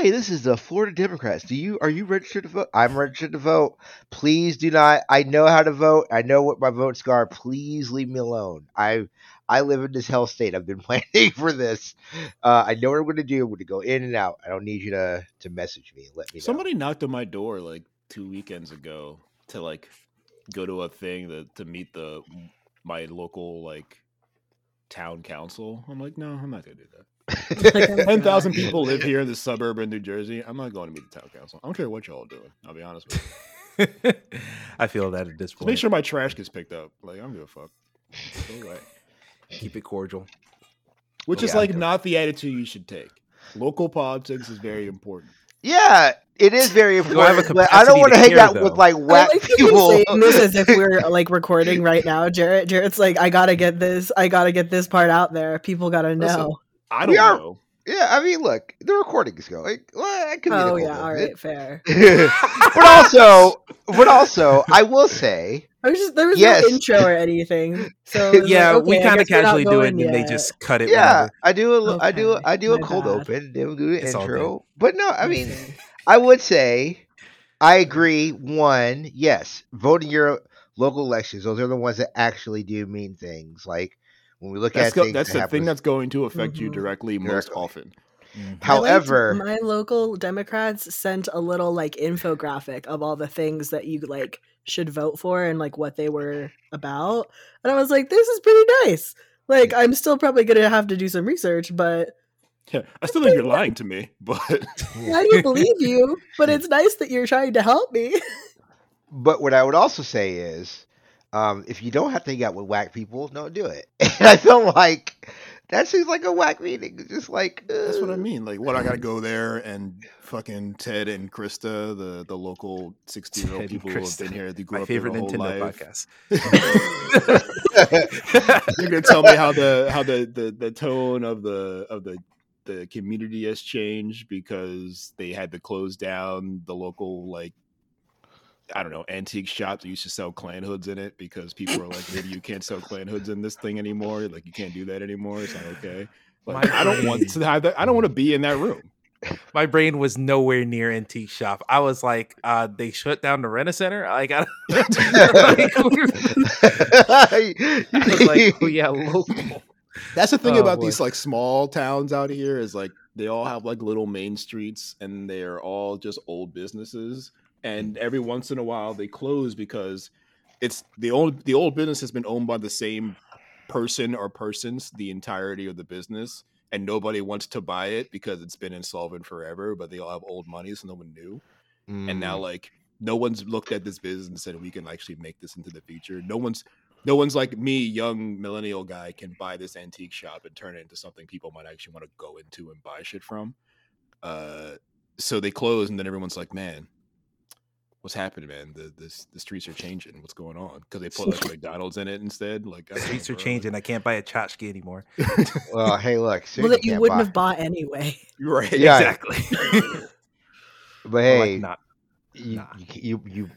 hey, this is the Florida Democrats. Do you are you registered to vote? I'm registered to vote. Please do not. I know how to vote. I know what my votes are. Please leave me alone. I I live in this hell state. I've been planning for this. Uh, I know what I'm going to do. I'm going to go in and out. I don't need you to to message me. Let me. Somebody knocked on my door like two weekends ago to like go to a thing that to meet the my local like town council. I'm like, no, I'm not gonna do that. Like, oh Ten thousand people live here in this suburb in New Jersey. I'm not going to meet the town council. I don't care what y'all are doing. I'll be honest with you. I feel that at this Just point. make sure my trash gets picked up. Like I don't give a fuck. Go away. Keep it cordial. Which Oh, is yeah. like not the attitude you should take. Local politics is very important. Yeah, it is very You don't have a important. But I don't want to to hang care, out though. with like I whack like people. you're this as if we're like recording right now, Jarrett. Jarrett's like, I gotta get this. I gotta get this part out there. People gotta Listen, know. I don't are- know. yeah, I mean, look, the recording's going. Well, I could be Oh the yeah, cold all open. right, fair. but also, but also, I will say, I was just there was Yes. no intro or anything. So yeah, like, we okay, I kind of guess we're not casually do it, going and then they just cut it. yeah, whenever. I do. A, I do. Okay, I do a cold bad. open. Then we'll do the It's intro. But no, I mean, I would say, I agree. One, yes, voting your local elections; those are the ones that actually do mean things. Like when we look That's at go, things that's that the thing that's going to affect you Mhm. directly most Directly. often. Mhm. I liked However, my local Democrats sent a little like infographic of all the things that you like should vote for and like what they were about. And I was like, this is pretty nice. Like I'm still probably gonna have to do some research, but Yeah, I still think you're lying to me, but I do believe you. But it's nice that you're trying to help me. But what I would also say is, um, if you don't have to hang out with whack people, don't do it. And I feel like that seems like a whack meeting. Just like that's what I uh, mean. Like, what I gotta go there and fucking Ted and Krista, the the local sixty year old people who have been here, they grew My up favorite their whole Nintendo life. podcast. You're gonna tell me how the how the, the the tone of the of the the community has changed because they had to close down the local like I don't know antique shop that used to sell Klan hoods in it because people were like maybe you can't sell Klan hoods in this thing anymore like you can't do that anymore it's not okay like My I don't want to have that I don't want to be in that room My brain was nowhere near antique shop. I was like, uh, they shut down the rent center. Like, I, like, I was like, oh yeah, local. That's the thing Oh, about boy. these like small towns out here is like they all have like little main streets and they're all just old businesses. And every once in a while they close because it's the old the old business has been owned by the same person or persons the entirety of the business and nobody wants to buy it because it's been insolvent forever but they all have old money so no one knew. And now Mm. like no one's looked at this business and said we can actually make this into the future. No one's no one's like me young millennial guy can buy this antique shop and turn it into something people might actually want to go into and buy shit from. Uh so they close and then everyone's like man what's happening man the this the streets are changing what's going on because they put like mcdonald's in it instead like The streets know, are bro. changing. I can't buy a tchotchke anymore. well, hey, look, soon well, that you can't wouldn't buy- have bought anyway. right Yeah. exactly. But hey, like, nah. you, nah. you you you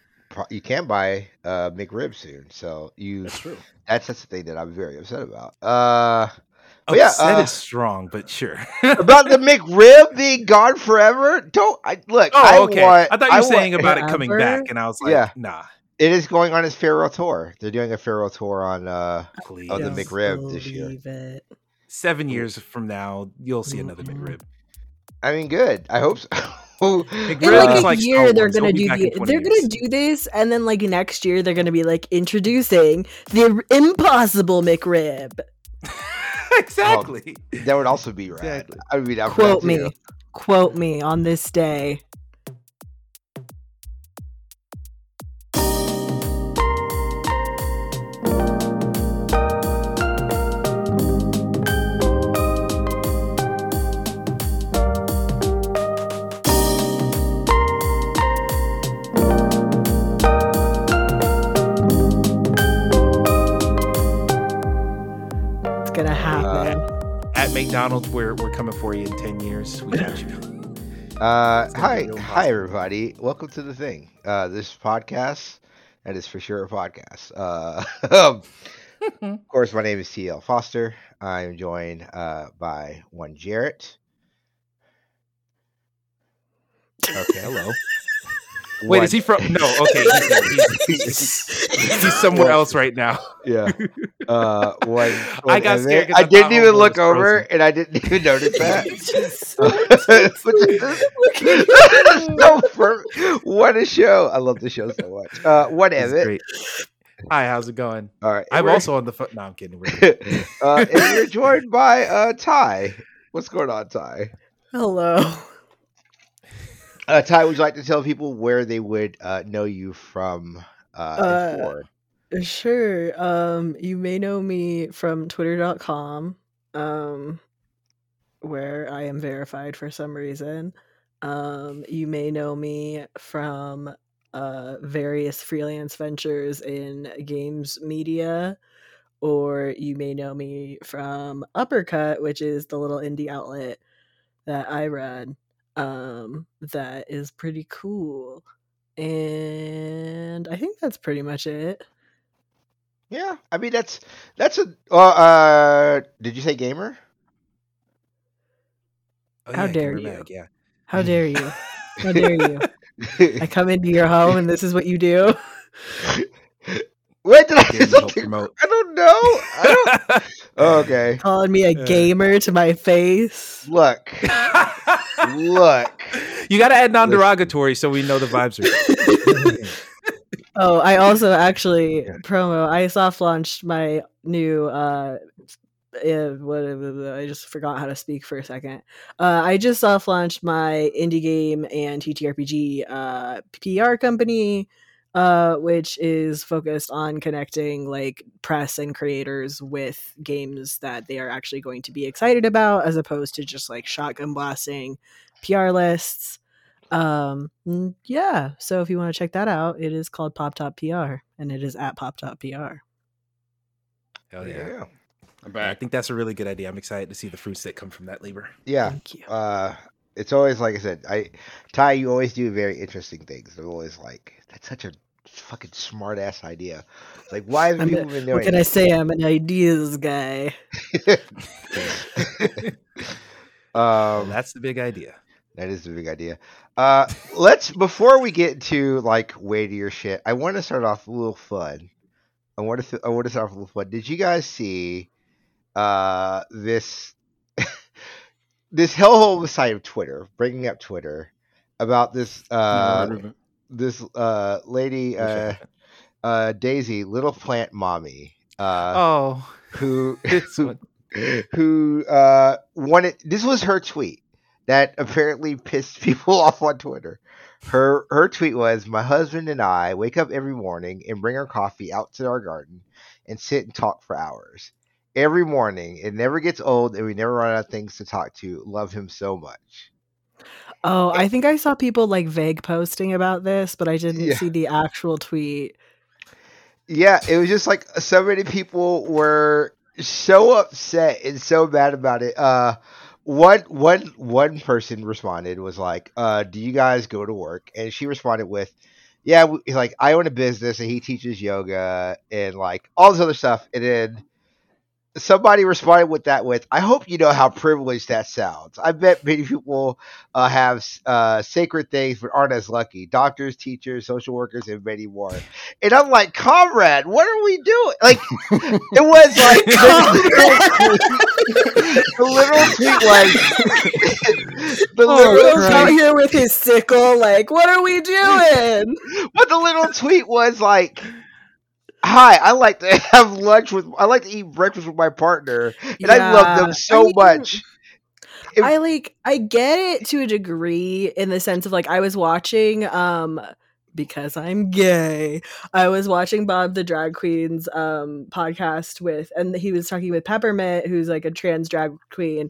you can buy uh McRib soon. So you that's true that's that's the thing that I'm very upset about. Uh, But yeah, upset uh, is strong, but sure. about the McRib being gone forever. Don't I look? I oh, okay. want. I thought you were want- saying about it coming Forever? back, and I was like, Yeah. nah, it is going on its farewell tour. They're doing a farewell tour on. uh please. Oh, the McRib this year. believe it. Seven years from now, you'll see another Mhm. McRib. I mean, good. I hope so. In like is a like year, they're gonna do the. They're years. gonna do this, and then like next year, they're gonna be like introducing the impossible McRib. exactly. that would also be rad. Exactly. I mean, I'm Quote me, quote me on this day. At McDonald's, we're we're coming for you in ten years. We got you. Uh, hi, hi, everybody. Welcome to the thing. Uh, this podcast, that is for sure a podcast. Uh, of course, my name is TL Foster. I am joined uh, by one Jarrett. Okay, hello. Wait, is he from? No, okay, he's, he's, he's, he's somewhere else right now. Yeah. Uh, one, I got Emmett. scared 'cause I I didn't even look over, frozen. and I didn't even notice that. It's just so Look at you. so per- what a show! I love the show so much. Uh, what He's Emmett? great. Hi, how's it going? All right, I'm also on the phone. No, I'm kidding. We're uh, and we're joined by uh, Ty. What's going on, Ty? Hello. Uh, Ty, would you like to tell people where they would uh, know you from? Uh, Uh. Sure. Um, you may know me from twitter.com, um, where I am verified for some reason. Um, you may know me from uh, various freelance ventures in games media, or you may know me from Uppercut, which is the little indie outlet that I run. Um, that is pretty cool. And I think that's pretty much it. Yeah, I mean that's that's a. Uh, uh, did you say gamer? Oh, How yeah, dare you. Mag, yeah. How dare you? How dare you? I come into your home and this is what you do. Wait, did I Didn't say something? promote. I don't know. I don't. Okay, Calling me a gamer to my face. look, look. you got to add non-derogatory so we know the vibes are. Oh, I also actually Yeah. promo. I soft launched my new uh uh, what I just forgot how to speak for a second. Uh, I just soft launched my indie game and TTRPG uh, PR company, uh, which is focused on connecting like press and creators with games that they are actually going to be excited about, as opposed to just like shotgun blasting PR lists. Um, yeah. So if you want to check that out, it is called Pop Top PR, and it is at Pop Top PR. Hell yeah. yeah, I'm back. I think that's a really good idea. I'm excited to see the fruits that come from that labor. yeah. Thank you. Uh, it's always like I said. I Ty, you always do very interesting things. I'm always like, that's such a fucking smart ass idea. It's like, why have I'm people a- been What doing? can I say? I'm an ideas guy. Um, that's the big idea. That is the big idea. Uh, let's before we get to like weightier shit, I want to start off a little fun. I want to I want to start off a little fun. Did you guys see uh this this hellhole side of Twitter, bringing up Twitter about this uh heard of it. This uh lady uh uh Daisy, little plant mommy, uh oh, who this one. who uh wanted this was her tweet that apparently pissed people off on Twitter. Her her tweet was my husband and I wake up every morning and bring our coffee out to our garden and sit and talk for hours. Every morning. It never gets old and we never run out of things to talk to. Love him so much. Oh, I think I saw people like vague posting about this, but I didn't Yeah. see the actual tweet. Yeah, it was just like so many people were so upset and so mad about it. Uh one one one person responded was like, uh, do you guys go to work? And she responded with, Yeah, we, like I own a business and he teaches yoga and like all this other stuff. And then somebody responded with that with, I hope you know how privileged that sounds. I bet many people uh, have uh, sacred things but aren't as lucky. Doctors, teachers, social workers, and many more. And I'm like, comrade, what are we doing? Like, it was like the literal tweet was the Oh, Will's out here with his sickle, like, what are we doing? but the little tweet was like, "Hi, I like to have lunch with, I like to eat breakfast with my partner, and I love Yeah, them I so mean, much." If- I like I get it to a degree in the sense of like I was watching um because I'm gay. I was watching Bob the drag queen's um podcast with and he was talking with Peppermint who's like a trans drag queen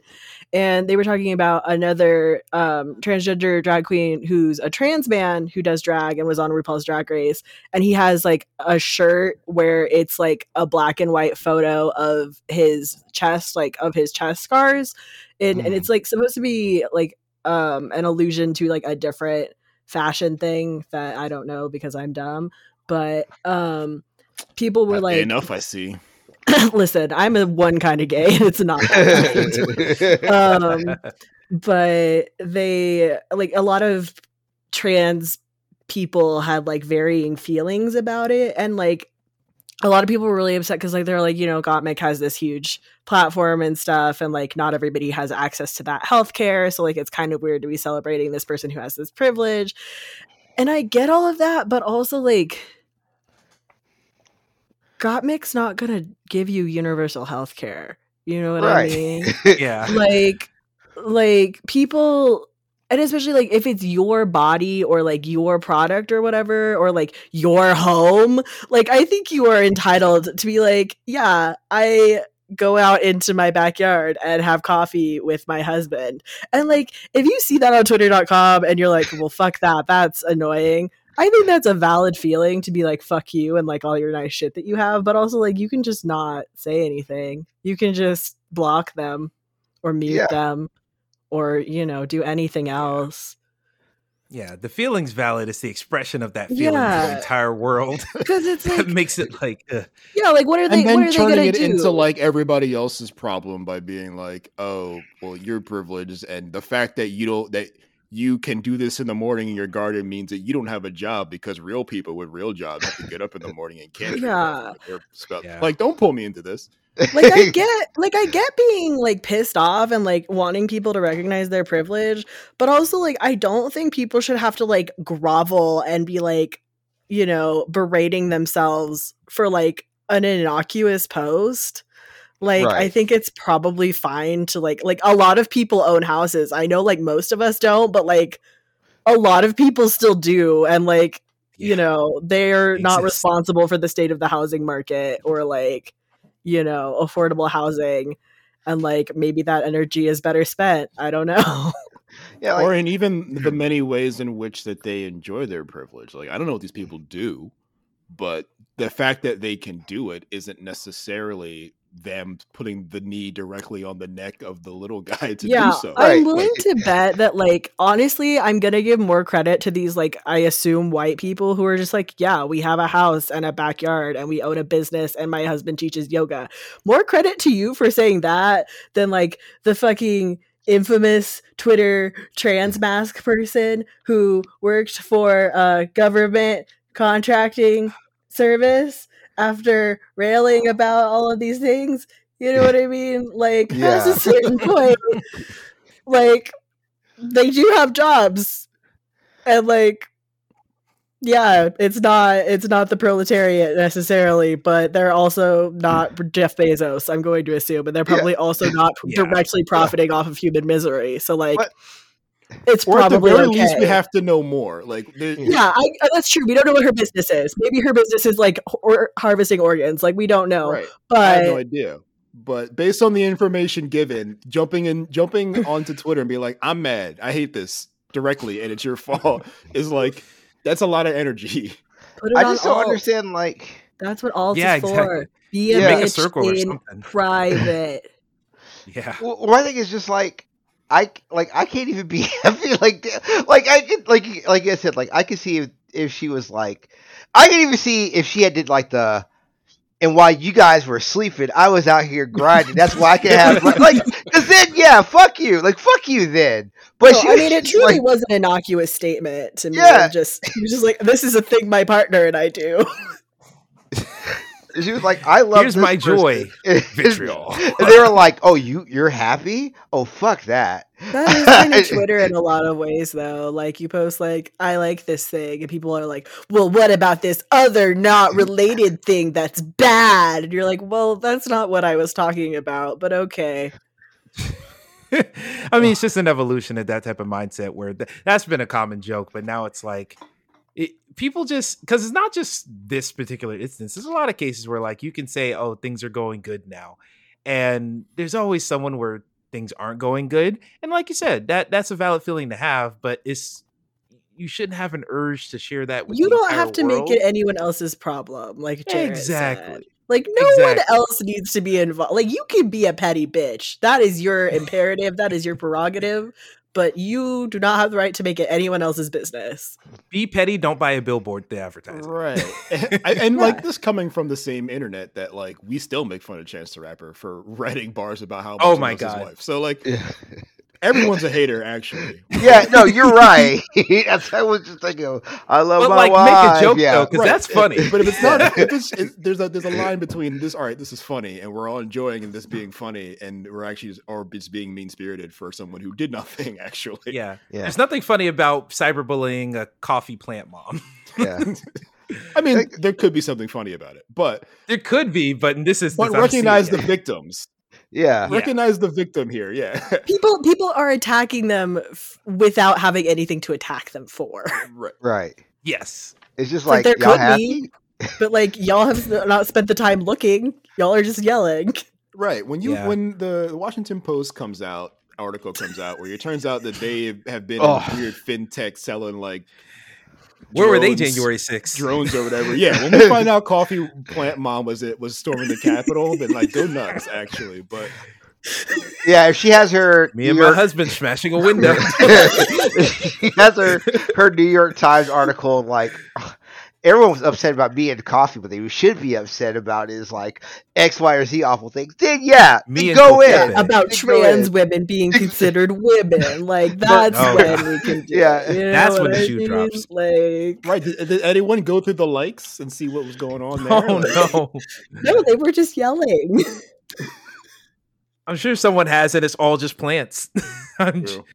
and they were talking about another um transgender drag queen who's a trans man who does drag and was on RuPaul's Drag Race and he has like a shirt where it's like a black and white photo of his chest like of his chest scars and and Mhm. it's like supposed to be like um an allusion to like a different fashion thing that I don't know because I'm dumb but um people were Not gay like enough, I see. listen I'm a one kind of gay and it's not um but they like a lot of trans people had like varying feelings about it and like a lot of people were really upset because like they're like you know gottmik has this huge platform and stuff and like not everybody has access to that healthcare so like it's kind of weird to be celebrating this person who has this privilege and i get all of that but also like gottmik's not gonna give you universal healthcare you know what Right. i mean Yeah. like like people and especially like if it's your body or like your product or whatever or like your home like i think you are entitled to be like yeah i go out into my backyard and have coffee with my husband. And like if you see that on twitter.com and you're like well fuck that that's annoying i think that's a valid feeling to be like fuck you and like all your nice shit that you have but also like you can just not say anything. You can just block them or mute Yeah. them or you know do anything else Yeah. The feeling's valid. It's the expression of that feeling to Yeah. the entire world because it's that makes it like, uh, yeah like what are they and then what are they turning gonna it do into like everybody else's problem by being like, "Oh, well, you're privileged," and the fact that you don't that you can do this in the morning in your garden means that you don't have a job because real people with real jobs have to get up in the morning and can't. Yeah. coffee with their spouse. Yeah. Like, don't pull me into this. like I get like I get being like pissed off and like wanting people to recognize their privilege, but also like I don't think people should have to like grovel and be like, you know, berating themselves for like an innocuous post. Like I think it's probably fine to like like a lot of people own houses. I know like most of us don't, but like a lot of people still do and like you know they're not responsible for the state of the housing market or like you know affordable housing and like maybe that energy is better spent. I don't know. Yeah, like, or in even the many ways in which that they enjoy their privilege. Like, I don't know what these people do, but the fact that they can do it isn't necessarily them putting the knee directly on the neck of the little guy to yeah do so. Right, i'm willing like- to bet that like honestly i'm gonna give more credit to these like i assume white people who are just like yeah we have a house and a backyard and we own a business and my husband teaches yoga. More credit to you for saying that than like the fucking infamous Twitter trans mask person who worked for a government contracting service after railing about all of these things. You know what I mean? Like, Yeah. a certain point, like, they do have jobs. And, like, yeah, it's not it's not the proletariat necessarily, but they're also not mm. Jeff Bezos. I'm going to assume, and they're Yeah. probably also not Yeah. directly profiting off of human misery. So like, it's Or at the very okay. least, we have to know more. Like, yeah, I, uh, that's true. We don't know what her business is. Maybe her business is like or harvesting organs. Like we don't know. right. I But have no idea. But based on the information given, jumping in, jumping onto Twitter and be like, "I'm mad. I hate this," directly, and it's your fault, is like that's a lot of energy. I just don't alt. understand. Like, That's what all Yeah, is for. exactly. Be a Yeah. make a bitch circle or in something. private. Yeah. well, my thing is just like. I like I can't even be happy like like I could like like I said like I could see if, if she was like I could even see if she had did like the and while you guys were sleeping I was out here grinding that's why I could have like, like cause then yeah fuck you like fuck you then but No, she I mean, it truly like, was an innocuous statement to me. Yeah. Just she was just like, "This is a thing my partner and I do." she was like I love Here's this my person." joy. And- Vitriol. and they were like oh you you're happy oh fuck that That is kind of Twitter in a lot of ways, though. Like you post like, "I like this thing," and people are like, "Well, what about this other not related thing that's bad?" And you're like, "Well, that's not what I was talking about." But okay. I mean, it's just an evolution of that type of mindset where th- that's been a common joke, but now it's like it, people just because it's not just this particular instance. There's a lot of cases where like you can say, "Oh, things are going good now," and there's always someone where things aren't going good. And like you said, that that's a valid feeling to have, but it's you shouldn't have an urge to share that with You don't have to world. make it anyone else's problem, like Jared said. exactly. Like no Exactly. one else needs to be involved. Like you can be a petty bitch. That is your imperative. That is your prerogative. But you do not have the right to make it anyone else's business. Be petty. Don't buy a billboard to advertise. Right. and, and Yeah. like this coming from the same internet that like we still make fun of Chance the Rapper for writing bars about how oh much Oh he my loves his God. wife. So like Yeah. Everyone's a hater, actually. Yeah, no, you're right. That's I was just thinking. of, I love But my like, wife. make a joke yeah. though, because Right. that's funny. But if it's not, if it's, it, there's a there's a line between this. All right, this is funny, and we're all enjoying this being funny, and we're actually just, or it's being mean spirited for someone who did nothing. Actually, yeah. Yeah. There's nothing funny about cyberbullying a coffee plant mom. yeah. I mean, Like- there could be something funny about it, but There could be, but this is but recognize the victims. Yeah. Yeah. Recognize the victim here. Yeah, people people are attacking them f- without having anything to attack them for. right. Right. yes. It's just Like, like, there y'all could happy? be. But like y'all have not spent the time looking. Y'all are just yelling. Right. When you Yeah. when the Washington Post comes out, article comes out where it turns out that they have been Oh. in weird fintech selling like Where were they January 6th? drones or whatever. Yeah, when we find out coffee plant mom was it was storming the Capitol, then like go nuts actually. But Yeah, if she has her Me New and my York- husband smashing a window. she has her her New York Times article like everyone was upset about me and coffee, but they should be upset about is like X, Y, or Z awful things. Then yeah, Me then and go Coca- in. About Then trans in. women being considered women. Like that's Oh, when we can do Yeah. it. You know That's when what the I shoe mean? drops. Like right, did, did anyone go through the likes and see what was going on there? oh Like, no. no, they were just yelling. I'm sure someone has it. It's all just plants. I'm j- true.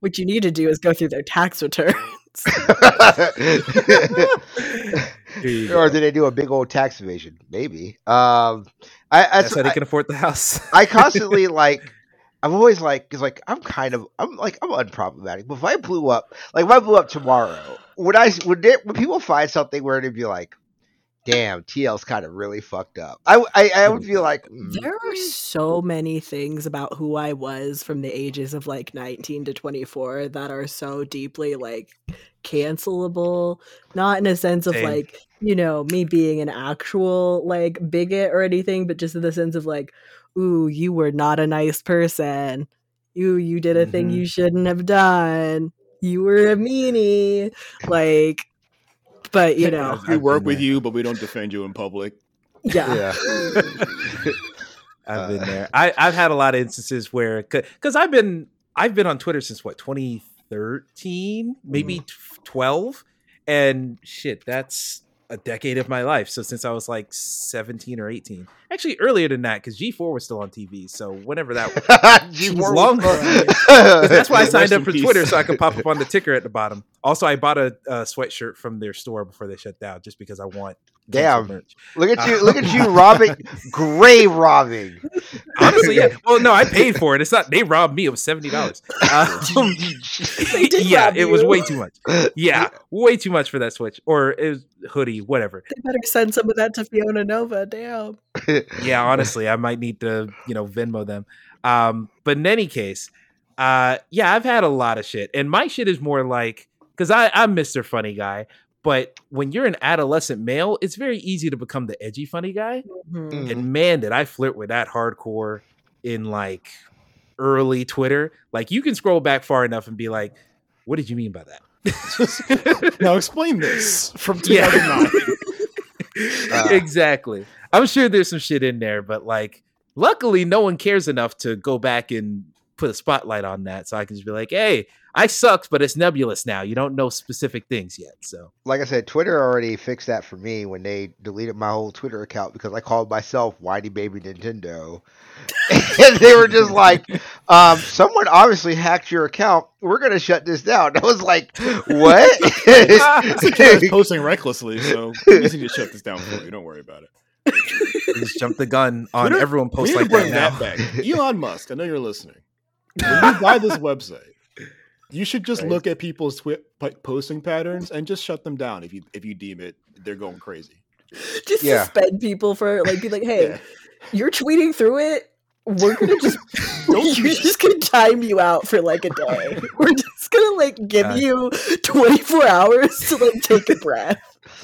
What you need to do is go through their tax returns. Or go. did they do a big old tax evasion? Maybe. Um, I, I, That's how they can afford the house. I constantly like I'm always like because like I'm kind of I'm like I'm unproblematic, but if I blew up like if I blew up tomorrow, would I would they, would people find something where it'd be like, damn, TL's kind of really fucked up. I I, I would be like mm, There are so many things about who I was from the ages of like 19 to 24 that are so deeply like cancelable. Not in a sense of Same. like, you know, me being an actual like bigot or anything, but just in the sense of like, ooh, you were not a nice person. You you did a thing Mhm. you shouldn't have done. You were a meanie. Like but you know, we work with you, but we don't defend you in public. yeah. yeah. I've been Uh, there. I, I've had a lot of instances where, because I've been I've been on Twitter since what 2013, maybe t- 12, and shit, that's a decade of my life. So since I was like 17 or 18, actually earlier than that, because G4 was still on TV. So whenever that was. G4 was was long- fun. 'cause That's why I signed up for peace. Twitter so I could pop up on the ticker at the bottom. Also, I bought a, a sweatshirt from their store before they shut down, just because I want Damn. merch. Look at you! Look at you robbing, grave robbing. Honestly, yeah. Well, no, I paid for it. It's not they robbed me. It was seventy dollars. Um, yeah, it was way too much. Yeah, way too much for that switch or it was hoodie, whatever. They better send some of that to Fiona Nova. Damn. Yeah, honestly, I might need to you know Venmo them. Um, but in any case, uh, yeah, I've had a lot of shit, and my shit is more like because I I'm Mister Funny Guy. But when you're an adolescent male, it's very easy to become the edgy funny guy. Mhm. Mm. And man, did I flirt with that hardcore in like early Twitter. Like you can scroll back far enough and be like, what did you mean by that? Now explain this from Yeah. 2009. Uh. exactly. I'm sure there's some shit in there, but like luckily no one cares enough to go back and put a spotlight on that. So I can just be like, hey, I sucked, but it's nebulous now. You don't know specific things yet. So like I said, Twitter already fixed that for me when they deleted my whole Twitter account because I called myself Whitey Baby Nintendo. and they were just like, um, someone obviously hacked your account. We're going to shut this down. I was like, what? It's like you guys posting recklessly, so we need to shut this down for you. Don't worry about it. Just jump the gun on Twitter- everyone We posts like to bring that that, back. Elon Musk, I know you're listening. When you buy this website, you should just Right. look at people's twi- posting patterns and just shut them down if you if you deem it they're going crazy. Just Yeah. suspend people for like be like, hey, Yeah. you're tweeting through it. We're gonna just we're just gonna time you out for like a day. We're just gonna like give Uh, you 24 hours to like take a breath.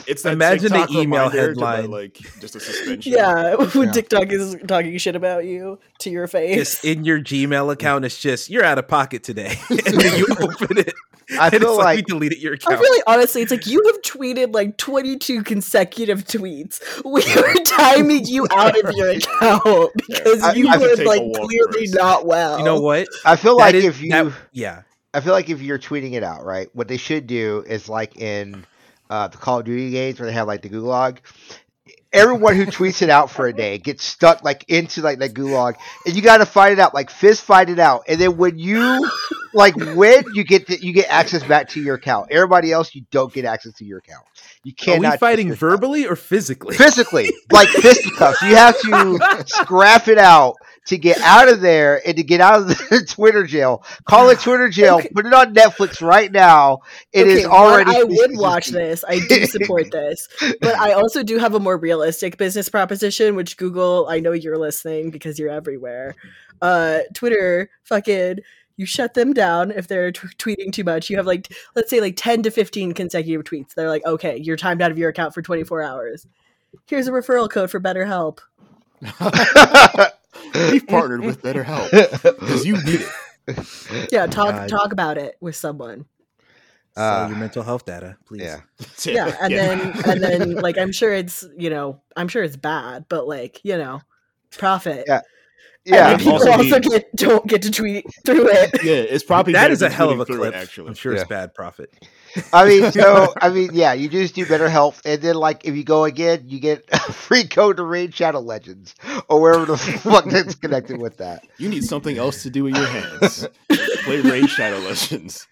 It's that Imagine the email reminder to, headline. like just a suspension. Yeah, when Yeah. TikTok is talking shit about you to your face. It's in your Gmail account. It's just you're out of pocket today, and then you open it, I feel it's like we deleted your I account. feel like honestly, it's like you have tweeted like 22 consecutive tweets. We were timing you out of your account because I- you I were should take a like clearly not well. you know what? I feel That like is- if you that- yeah, I feel like if you're tweeting it out, right, what they should do is like in uh, the Call of Duty games where they have like the gulag. Everyone who tweets it out for a day gets stuck like into like that gulag, and you got to fight it out, like fist fight it out, and then when you like win, you get to, you get access back to your account. Everybody else, you don't get access to your account. You are cannot we fighting account. verbally or physically? physically, like fisticuffs. You have to scrap it out to get out of there and to get out of the Twitter jail. Call it Twitter jail. Okay. Put it on Netflix right now. It is Okay, one, already. I would watch this. I do support this, but I also do have a more realistic business proposition. Which Google, I know you're listening because you're everywhere. Uh, Twitter, fucking, you shut them down if they're t- tweeting too much. You have like, let's say, like ten to fifteen consecutive tweets. They're like, okay, you're timed out of your account for 24 hours. Here's a referral code for BetterHelp. We've partnered with BetterHelp because you need it. Yeah, talk God. talk about it with someone. Sell Uh, your mental health data, please. yeah. yeah and then and then like i'm sure it's you know i'm sure it's bad but like you know profit Yeah. Yeah. then people Also also, need- get don't get to tweet through it yeah, it's probably that is a hell of a tweeting clip. it, actually. I'm sure Yeah. it's bad profit. I mean, so I mean, yeah, you just do BetterHelp, and then like if you go again, you get a free code to Raid Shadow Legends or wherever the fuck that's connected with that. You need something else to do with your hands. Play Raid Shadow Legends.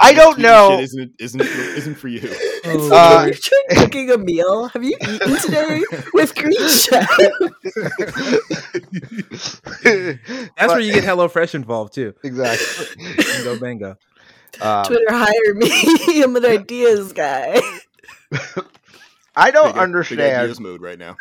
I don't know. Shit isn't isn't isn't for you. it's Uh, like you're cooking a meal have you eaten today with green shadow That's where you get HelloFresh involved too. exactly. Bingo, bango. Um, twitter hire me i'm an ideas guy I don't Big- big understand. ideas mode right now.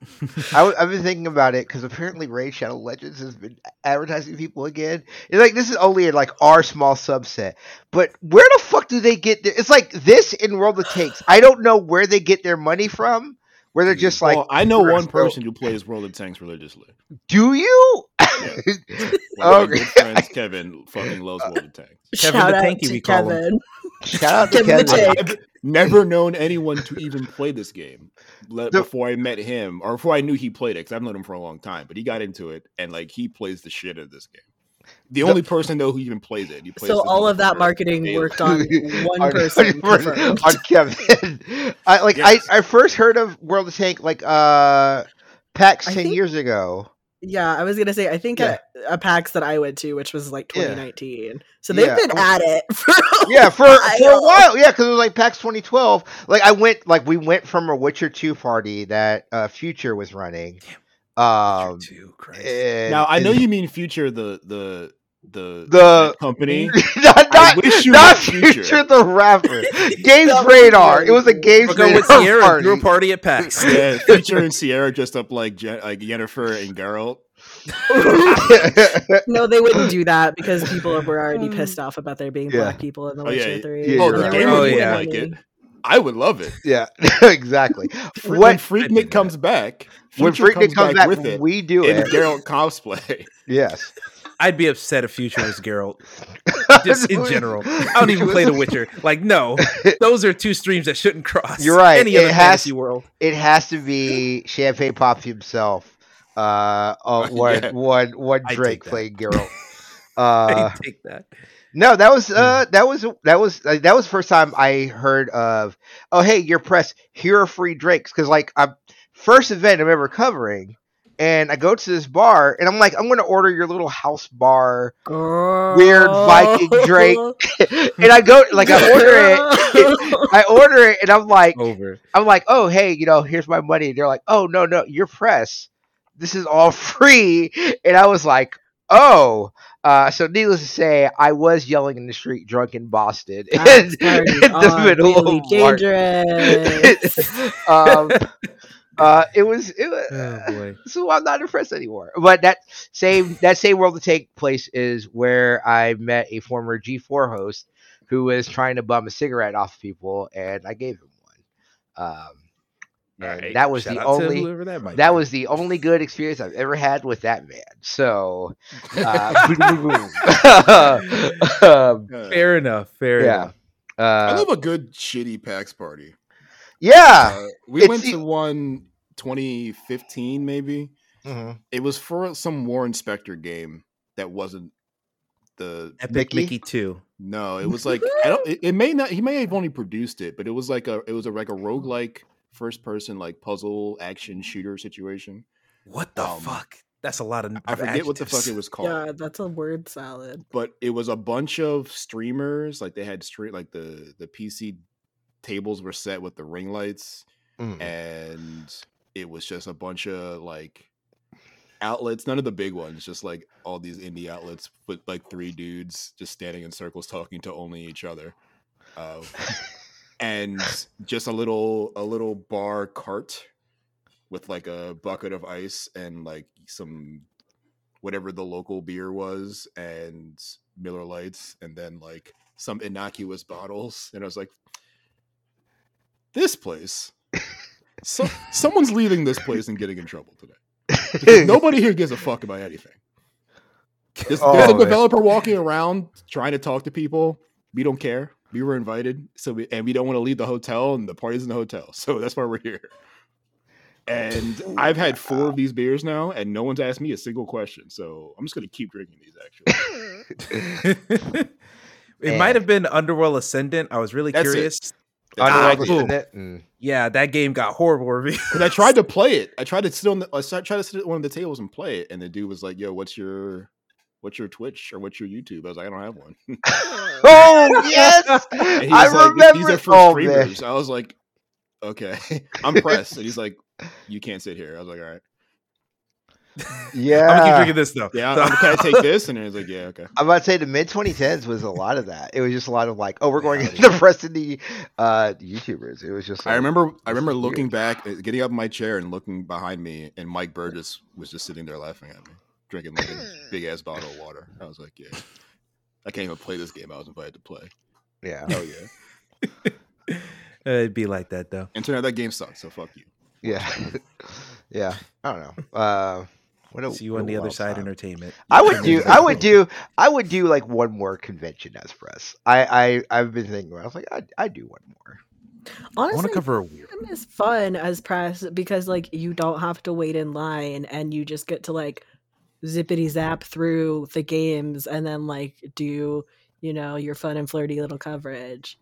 I w- I've been thinking about it because apparently Raid Shadow Legends has been advertising people again. It's like this is only in like our small subset, but where the fuck do they get? Their, it's like this in World of Tanks. I don't know where they get their money from. Where they're just like, well, I know one so- person who plays World of Tanks religiously. do you? One of my Okay. good friends, Kevin, fucking loves World of Tanks. Kevin shout the out Tanky, to we call him. kevin Shout out to Kevin the Kevin. I've never known anyone to even play this game le- The- before I met him, or before I knew he played it. Because I've known him for a long time, but he got into it, and like he plays the shit of this game. The only person though who even plays it. He plays so all of that motherfucker marketing daily. worked on one on, person on- confirmed. on Kevin. I like Yes. I, I first heard of World of Tank like uh PAX ten think- years ago. Yeah, I was gonna say I think Yeah. a, a PAX that I went to, which was like Yeah. 2019. So they've Yeah. been at it for a Yeah, for for a while. while. Yeah, because it was like PAX 2012. Like I went, like we went from a Witcher 2 party that uh, Future was running. Um, Two, Christ. and- Now I know and- you mean Future, the the the The- company. not I not, wish you not Future. Future the rapper. Games Radar. It was a Games We'll Radar with Sierra and threw a party. party at PAX. Yeah, Future and Sierra dressed up like Je- like Yennefer and Geralt. no, they wouldn't do that because people were already pissed off about there being Yeah. black people in The Oh, yeah, Witcher 3. yeah, oh, you're the right. gamers Oh, would yeah. like it. I would love it. yeah, exactly. Fre- when I Freaknik comes back, When Freaknik comes back, with it we do in it. Geralt cosplay. Yes. I'd be upset if Future was Geralt. Just in general. I don't even play The Witcher. Like, no. Those are two streams that shouldn't cross. You're right. Any It other has- fantasy world. It has to be Champagne Papi himself. Uh, uh one, Yeah. one, one Drake playing Geralt. Uh, I take that. No, that was uh that was that was like, that was the first time I heard of oh hey your press here are free drinks because like I first event I'm ever covering and I go to this bar and I'm like I'm gonna order your little house bar Weird Viking drink. and I go like I order it. I order it and I'm like Over. I'm like oh hey you know here's my money. And they're like oh no no your press. This is all free. And I was like oh. Uh, so needless to say, I was yelling in the street, drunk in Boston, in, That's party in the on middle really of dangerous. um, uh, it was. It was Oh, boy. so I'm not impressed anymore. But that same that same world to take place is where I met a former G4 host who was trying to bum a cigarette off of people, and I gave him one. Um, and Alright, that was shout the only that that was the only good experience I've ever had with that man. So, uh, boom, boom, boom. um, fair enough. Fair yeah, enough. I uh, love a good shitty PAX party. Yeah. Uh, we it's went to one 2015 maybe. Mhm. It was for some Warren Spector game that wasn't the Epic Mickey? Mickey, two. no. It was like I don't. It, it may not. He may have only produced it, but it was like a. It was a, like a roguelike first person like puzzle action shooter situation. What the Um, fuck? That's a lot of. I forget what the fuck it was called. Yeah, that's a word salad. but it was a bunch of streamers like they had street like the the pc tables were set with the ring lights Mm. and it was just a bunch of like outlets none of the big ones just like all these indie outlets with like three dudes just standing in circles talking to only each other uh, and just a little a little bar cart with like a bucket of ice and like some whatever the local beer was and Miller Lights and then like some innocuous bottles and I was like this place so someone's leaving this place and getting in trouble today because nobody here gives a fuck about anything there's, Oh, there's a oh, man. developer walking around trying to talk to people we don't care we were invited so we and we don't want to leave the hotel and the party's in the hotel so that's why we're here and I've had four of these beers now, and no one's asked me a single question. So I'm just going to keep drinking these. Actually, it might have been Underworld Ascendant. I was really That's curious. Underworld Ah, isn't it? Mm. Yeah, that game got horrible reviews. because I tried to play it. I tried to sit on the. I tried to sit at one of the tables and play it, and the dude was like, "Yo, what's your, what's your Twitch or what's your YouTube?" I was like, "I don't have one." Oh yes, I like, remember. "These are for oh, man. I was like, "Okay, I'm pressed." And he's like, "You can't sit here." I was like, "All right, Yeah, I'm gonna keep drinking this though. yeah, So- I'm, can I take this?" And he was like, "Yeah, okay." I'm about to say the mid 2010s was a lot of that. It was just a lot of like, oh, we're going into the rest of the uh, YouTubers. It was just. Like, I remember I remember is looking weird. back, uh, getting up in my chair and looking behind me, and Mike Burgess was just sitting there laughing at me, drinking like a big ass bottle of water. I was like, yeah, I can't even play this game. I was invited to play. Yeah, Oh yeah! It'd be like that though. And turn out that game sucked. So fuck you. yeah, yeah. I don't know. Uh, what a, See you on the other side time. entertainment. I would do. I would do. I would do like one more convention as press. I. I. I've been thinking. about it. I was like, I. I do one more. I want Honestly, to cover a weird. Them is fun as press because like you don't have to wait in line and you just get to like zippity zap through the games and then like do you know your fun and flirty little coverage.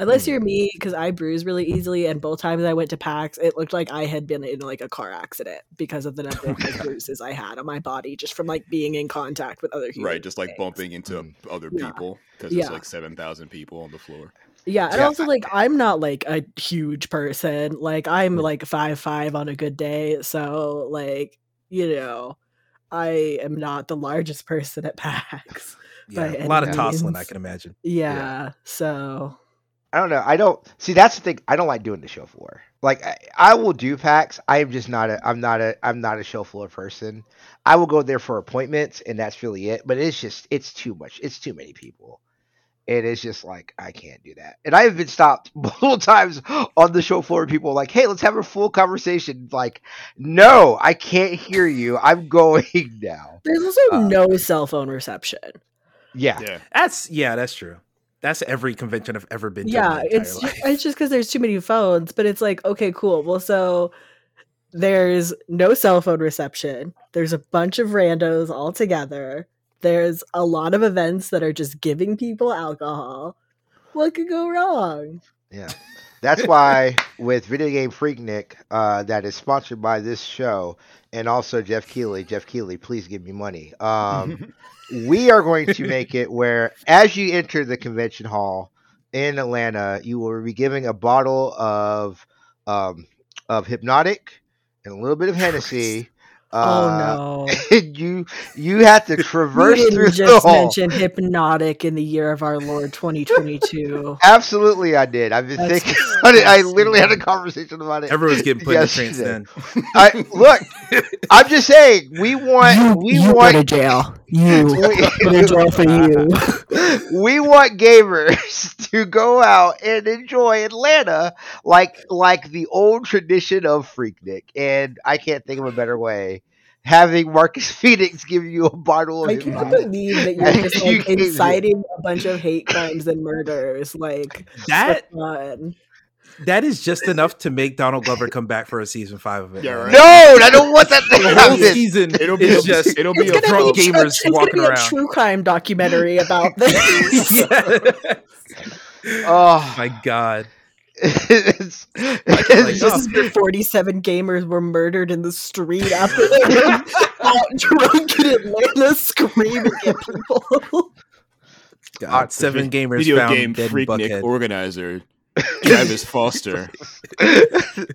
Unless Hmm. you're me, because I bruise really easily, and both times I went to PAX, it looked like I had been in like a car accident because of the number of like, bruises I had on my body just from like being in contact with other humans. Right, just like bumping into Mm. other Yeah. people because Yeah. there's like seven thousand people on the floor. Yeah, and Yeah, also like I'm not like a huge person. Like I'm like five five on a good day, so like you know, I am not the largest person at PAX. Yeah, a lot of any tossling, I can imagine. Yeah, so I don't know. I don't see. That's the thing. I don't like doing the show floor. Like I, I will do PAX. I'm just not a. I'm not a. I'm not a show floor person. I will go there for appointments, and that's really it. But it's just. It's too much. It's too many people. It is just like I can't do that. And I have been stopped multiple times on the show floor. People like, "Hey, let's have a full conversation." Like, no, I can't hear you. I'm going now. there's also Uh, no cell phone reception. Yeah. Yeah, That's yeah, that's true. That's every convention I've ever been to. Yeah, it's life. it's just because there's too many phones. But it's like okay, cool. Well, so there's no cell phone reception. There's a bunch of randos all together. There's a lot of events that are just giving people alcohol. What could go wrong? Yeah. That's why with Video Game Freaknik, uh, that is sponsored by this show, and also Geoff Keighley. Geoff Keighley, please give me money. Um, we are going to make it where, as you enter the convention hall in Atlanta, you will be giving a bottle of um, of Hpnotiq and a little bit of Hennessy. Uh, oh no. you you have to traverse through didn't the just hall. mention Hpnotiq in the year of our Lord 2022. Absolutely, I did. I've been That's thinking about it. I literally had a conversation about it. Everyone's getting put Yes, in a trance then. I, look, I'm just saying. We want. we want. jail. You we, jail for you. we want gamers to go out and enjoy Atlanta like like the old tradition of Freaknik, and I can't think of a better way. Having Marcus Phoenix give you a bottle of I can't Hpnotiq. believe that you're just like can't- inciting a bunch of hate crimes and murders. Like That for that is just enough to make Donald Glover come back for a season five of it. Yeah, right. No, I don't want that to The whole happen. season It'll be is a- just it'll be It's a gonna drunk be, gamers it's gonna walking be around. a true crime documentary about this. yeah. Oh, My God. It's, Like, it's This is where 47 gamers were murdered in the street after they were out drunk in Atlanta screaming at people. God, seven gamers Video found game dead in freaknik Buckhead. organizer Travis Foster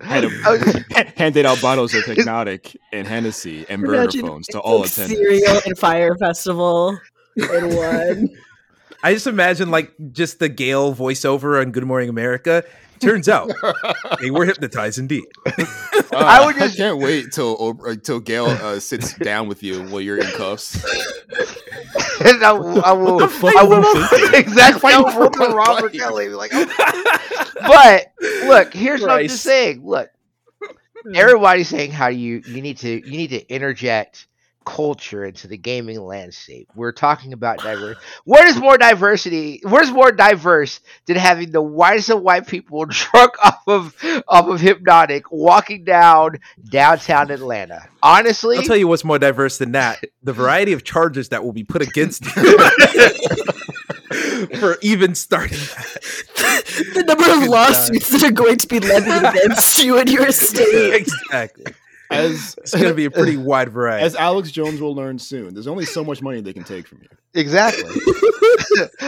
had I was- a, handed out bottles of Hpnotiq and Hennessy and burner Imagine phones to all like attendants. Cereal and Fire Festival in one. I just imagine like just the Gale voiceover on Good Morning America. Turns out they were hypnotized indeed. Uh, I would just- can't wait till uh, till Gail uh, sits down with you while you're in cuffs. and I, will- I will, fuck I will exactly. I Fight will for work with my Robert. Kelly. Like, oh. but look, here's what I'm just saying. Look, everybody's saying how you you need to you need to interject culture into the gaming landscape. We're talking about diversity. What is more diversity? What is more diverse than having the whitest of white people drunk off of off of Hpnotiq walking down downtown Atlanta? Honestly, I'll tell you what's more diverse than that: the variety of charges that will be put against you for even starting. The number of lawsuits that are going to be levied against you in your state. exactly. As It's going to be a pretty wide variety. as Alex Jones will learn soon, there's only so much money they can take from you. Exactly.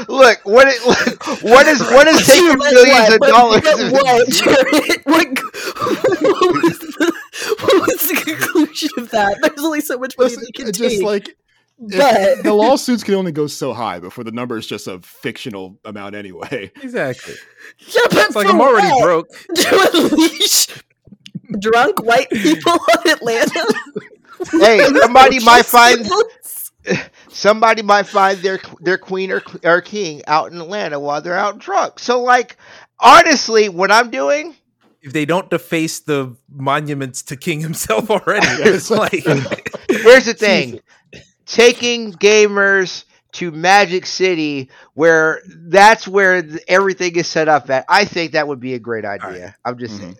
look, what it, look, what is what is You taking meant millions what? of dollars? but what, Jared? What, what, was the, what was the conclusion of that? There's only so much money Listen, they can it's just take. like if- but the lawsuits can only go so high before the number is just a fictional amount anyway. exactly. yeah, but It's like I'm already what? broke. to unleash drunk white people on Atlanta. hey, somebody might find somebody might find their their queen or, or king out in Atlanta while they're out drunk. So, like, honestly, what I'm doing, If they don't deface the monuments to King himself already, Yes. it's like here's the thing: taking gamers to Magic City, where that's where everything is set up at. I think that would be a great idea. I'm just Mhm. saying.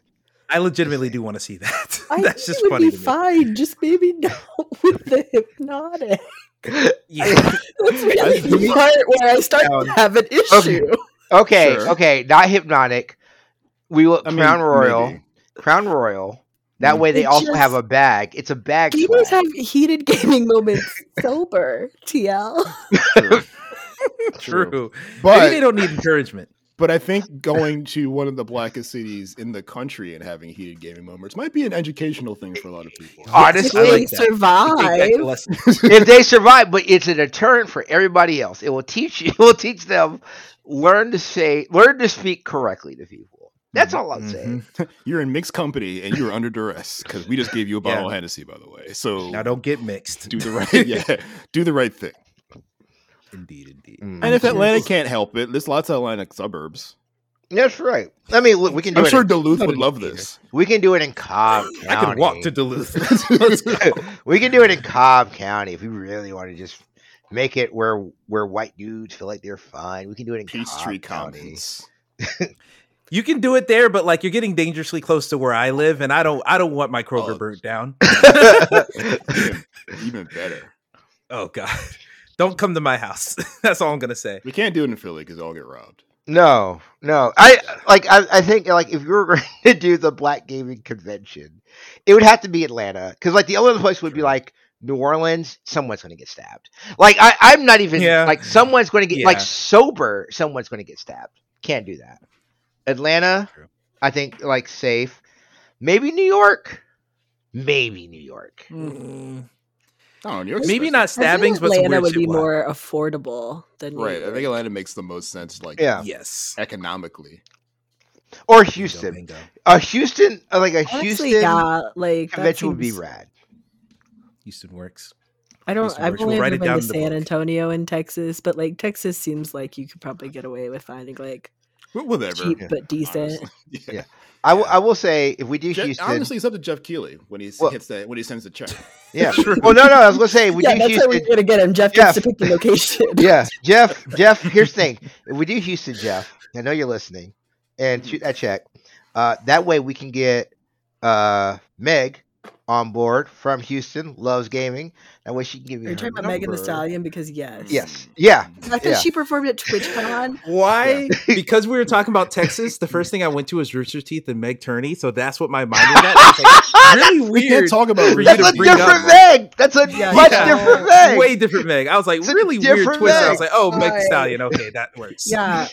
I legitimately do want to see that. I That's think just it would funny be to me. fine. Just maybe not with the Hpnotiq. Yeah. That's really the part where I start Down. to have an issue. Okay, Sure. okay, not Hpnotiq. We will I mean, Crown Royal. maybe. Crown Royal. That Mm. way, they It also just- have a bag. It's a bag. Gamers swag. have heated gaming moments sober. TL. True. True. Maybe But they don't need encouragement. But I think going to one of the blackest cities in the country and having heated gaming moments might be an educational thing for a lot of people. Honestly, I they like that. Take back the survive. if they survive, but it's a deterrent for everybody else. It will teach you. It will teach them learn to say, learn to speak correctly to people. That's all I'm saying. Mhm. You're in mixed company and you're under duress because we just gave you a bottle Yeah. of Hennessy, by the way. So Now don't get mixed. do the right, yeah, do the right thing. Indeed, indeed. Mm. And if Atlanta can't help it, there's lots of Atlanta suburbs. That's right. I mean, look, we can do I'm it. sure in, Duluth would love this. we can do it in Cobb County. I can walk to Duluth. we can do it in Cobb County if we really want to just make it where where white dudes feel like they're fine. We can do it in Peachtree Cobb County. You can do it there, but like you're getting dangerously close to where I live, and I don't. I don't want my Kroger Oh. burnt down. Even, even better. Oh God! Don't come to my house. That's all I'm gonna say. We can't do it in Philly because I'll get robbed. No, no. I like. I, I think like if you were going to do the Black Gaming Convention, it would have to be Atlanta because like the only other place would be like New Orleans. Someone's going to get stabbed. Like I, I'm not even Yeah. like someone's going to get like sober. Someone's going to get stabbed. Can't do that. Atlanta, True. I think like safe. Maybe New York. maybe New York. Mm, Oh, New York's maybe not I stabbings, but Atlanta would be wild. more affordable than New Right. I think Atlanta makes the most sense, like Yeah, Yes. economically. or Bingo, Houston. bingo. A Houston, uh, like a Honestly, Houston yeah, like that convention would be rad. Houston works. I don't. Houston I've works. We'll only ever been to San book. Antonio in Texas, but like Texas seems like you could probably get away with finding like Wh- Whatever. cheap Yeah. but decent. honestly. Yeah. Yeah. I will- I will say if we do Je- Houston, honestly, it's up to Geoff Keighley when he Well- hits that when he sends the check. yeah. Well, no, no. I was gonna say if we yeah, do that's how we're gonna get him. Geoff Geoff. gets to pick the location. yeah, Geoff. Geoff. Here's the thing: if we do Houston, Geoff, I know you're listening, and shoot that check. Uh, that way we can get uh Meg on board from Houston. Loves gaming. That way she can give Are me. you her talking about Megan Thee number. Stallion? Because yes, Yes. Yeah. The fact Yeah. that she performed at TwitchCon. Why? because we were talking about Texas. The first thing I went to was Rooster Teeth and Meg Turney, so that's what my mind was at. Like, really We can't weird. talk about for you That's to a bring different up- Meg. That's a Yeah, much yeah. different Meg. Way different Meg. I was like, It's really weird different twist. I was like, oh, Meg Thee Right. Stallion. Okay, that works. Yeah,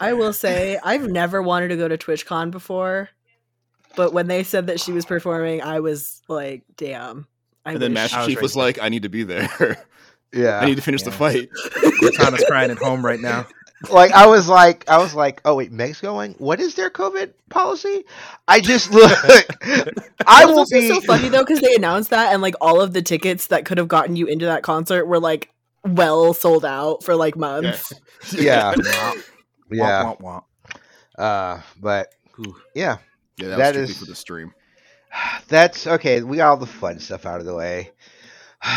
I will say I've never wanted to go to TwitchCon before, but when they said that she was performing, I was like, "Damn!" I and then wish- Master I was Chief was like, "I need to be there. Yeah. I need to finish the Yeah. fight." Cortana's crying at home right now. like I was like I was like, oh wait, Meg's going. What is their COVID policy? I just look. I It's will be so funny though because they announced that and like all of the tickets that could have gotten you into that concert were like well sold out for like months. Yeah, Womp, yeah. womp, womp. Uh, but Ooh. yeah, Yeah, that, That was is- for the stream. that's okay. We got all the fun stuff out of the way.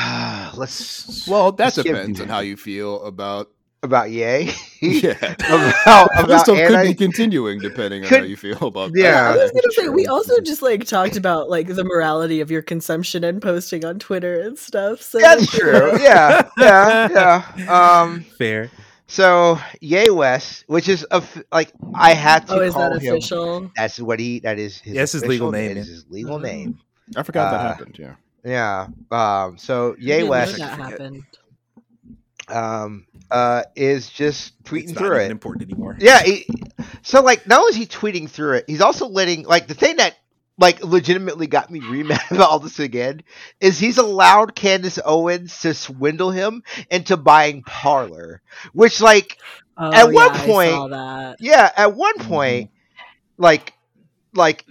Let's Well, that Let's depends on how you feel about. about yay. Yeah, about this about stuff could be continuing depending on Could- how you feel about. Yeah. I was gonna say we also just like talked about like the morality of your consumption and posting on Twitter and stuff. So That's true. Yeah, yeah, yeah. Um. Fair. So Yay West, which is a f- like I had to Oh, is call that him. official? That's what he. That is his. Yeah, his legal name, That is his legal Mhm. name. I forgot that Uh, happened. Yeah, Yeah. Um. So I Yay didn't West. that happened. Um. Uh. Is just It's tweeting not through even it. important anymore. Yeah. He, so like, not only is he tweeting through it, he's also letting like the thing that like legitimately got me re mad about all this again is he's allowed Candace Owens to swindle him into buying Parler, which like Oh, At one yeah, I point- saw that. yeah, at one mm-hmm. point, like, like,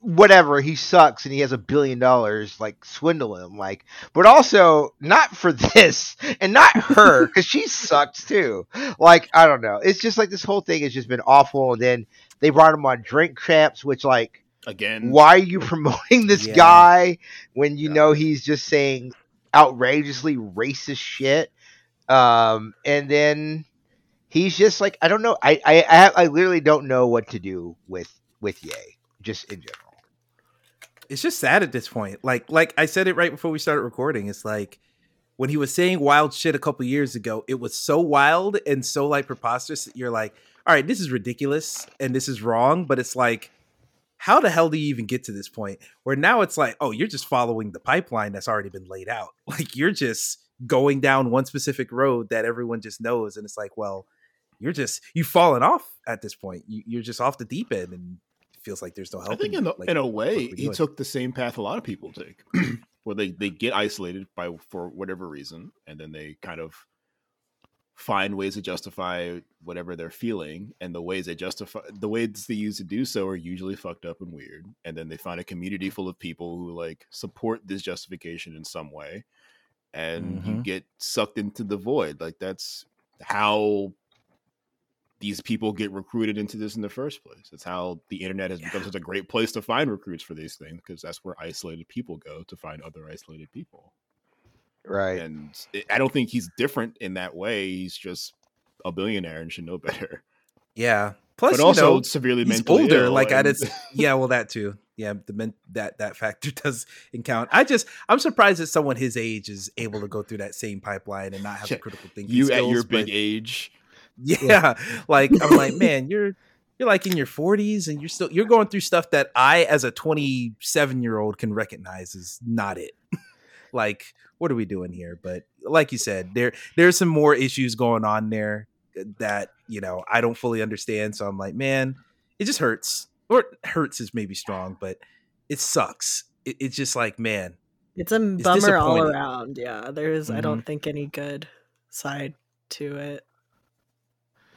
whatever, he sucks and he has a billion dollars, like, swindle him, like, but also not for this and not her because she sucks too. Like, I don't know. It's just like this whole thing has just been awful. And then they brought him on Drink Champs, which, like, again. why are you promoting this Yeah. guy when you Yeah. know he's just saying outrageously racist shit? Um, and then he's just like, I don't know. I I I, have, I literally don't know what to do with with Ye, just in general. it's just sad at this point. Like like I said it right before we started recording. It's like when he was saying wild shit a couple years ago, it was so wild and so like preposterous that you're like, all right, this is ridiculous and this is wrong, but it's like how the hell do you even get to this point where now it's like, oh, you're just following the pipeline that's already been laid out. Like you're just going down one specific road that everyone just knows and it's like, well, you're just you've fallen off at this point. You, you're just off the deep end and it feels like there's no help. I think in, a, like, in a way he took the same path a lot of people take, where they they get isolated by for whatever reason, and then they kind of find ways to justify whatever they're feeling, and the ways they justify the ways they use to do so are usually fucked up and weird, and then they find a community full of people who like support this justification in some way, and you Mhm. get sucked into the void. Like that's how these people get recruited into this in the first place. It's how the internet has become such a great place to find recruits for these things because that's where isolated people go to find other isolated people. Right. And it, I don't think he's different in that way. He's just a billionaire and should know better. Yeah. Plus, but you also know, severely he's mentally older. Like and- just, yeah, well, that too. Yeah, the men, that that factor does count. I just, I'm surprised that someone his age is able to go through that same pipeline and not have Yeah, critical thinking. you skills, at your but big age. yeah, like I'm like, man, you're you're like in your 40s and you're still you're going through stuff that I, as a 27 year old, can recognize is not it. Like, what are we doing here? But like you said, there there's some more issues going on there that you know I don't fully understand. So I'm like, man, it just hurts. Or hurts is maybe strong, but it sucks it, it's just like man, It's a bummer all around. Yeah, there's I Mhm. don't think any good side to it.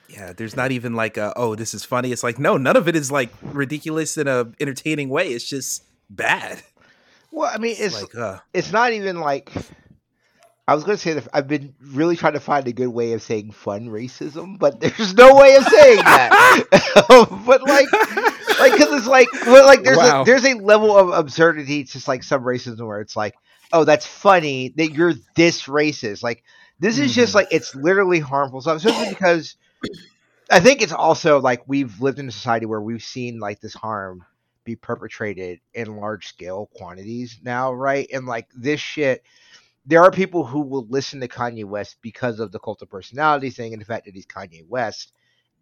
yeah, there's not even like a, oh this is funny. It's like no, none of it is like ridiculous in a entertaining way. It's just bad. Well, I mean, It's, it's like uh, it's not even like I was going to say that I've been really trying to find a good way of saying fun racism, but there's no way of saying that. but like, like because it's like, well, like there's Wow. a there's a level of absurdity. to just like some racism where it's like, oh, that's funny that you're this racist. Like this is just Mhm. like it's literally harmful stuff, especially because I think it's also like we've lived in a society where we've seen like this harm be perpetrated in large scale quantities now, right? And like this shit, there are people who will listen to Kanye West because of the cult of personality thing and the fact that he's Kanye West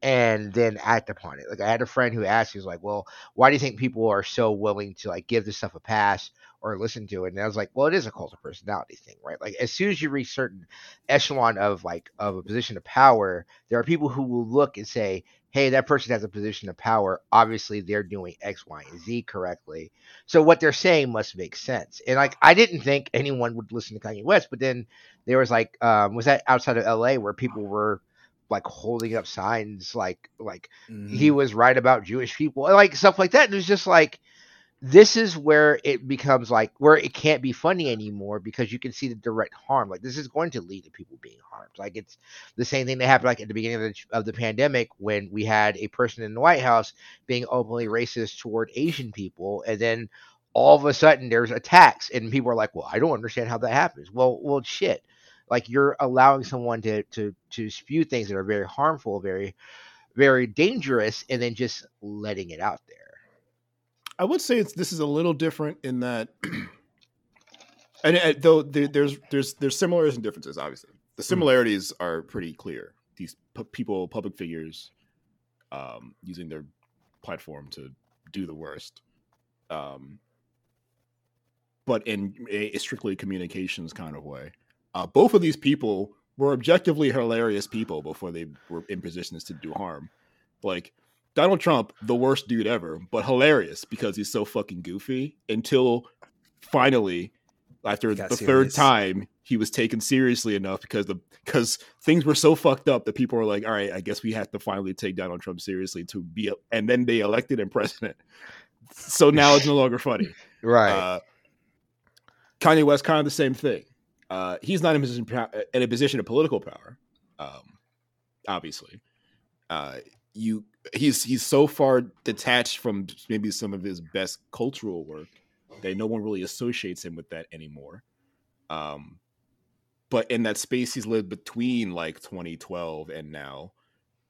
and then act upon it. Like I had a friend who asked, he was like, Well, why do you think people are so willing to like give this stuff a pass or listen to it? And I was like, Well, it is a cult of personality thing, right? Like as soon as you reach certain echelon of like of a position of power, there are people who will look and say, Hey, that person has a position of power. Obviously they're doing X, Y, and Z correctly. So what they're saying must make sense. And like I didn't think anyone would listen to Kanye West, but then there was like um was that outside of LA where people were like holding up signs like like he mhm. was right about Jewish people, like stuff like that. And it was just like, this is where it becomes like where it can't be funny anymore because you can see the direct harm. Like this is going to lead to people being harmed. Like it's the same thing that happened like at the beginning of the, of the pandemic when we had a person in the White House being openly racist toward Asian people, and then all of a sudden there's attacks, and people are like, "Well, I don't understand how that happens." Well, well, shit. Like you're allowing someone to to to spew things that are very harmful, very very dangerous and then just letting it out there. I would say it's this is a little different in that, and uh, though there, there's there's there's similarities and differences. Obviously, the similarities are pretty clear. These pu- people, public figures, um, using their platform to do the worst, um, but in a strictly communications kind of way. Uh, both of these people were objectively hilarious people before they were in positions to do harm. Like Donald Trump, the worst dude ever, but hilarious because he's so fucking goofy until finally, after the got third time, he was taken seriously enough because the because things were so fucked up that people were like, all right, I guess we have to finally take Donald Trump seriously to be, and then they elected him president. So now it's no longer funny. Right. Uh, Kanye West, kind of the same thing. Uh, he's not in a position in a position of political power, um, obviously. Uh, you, he's he's so far detached from maybe some of his best cultural work that no one really associates him with that anymore. Um, but in that space he's lived between like 2012 and now,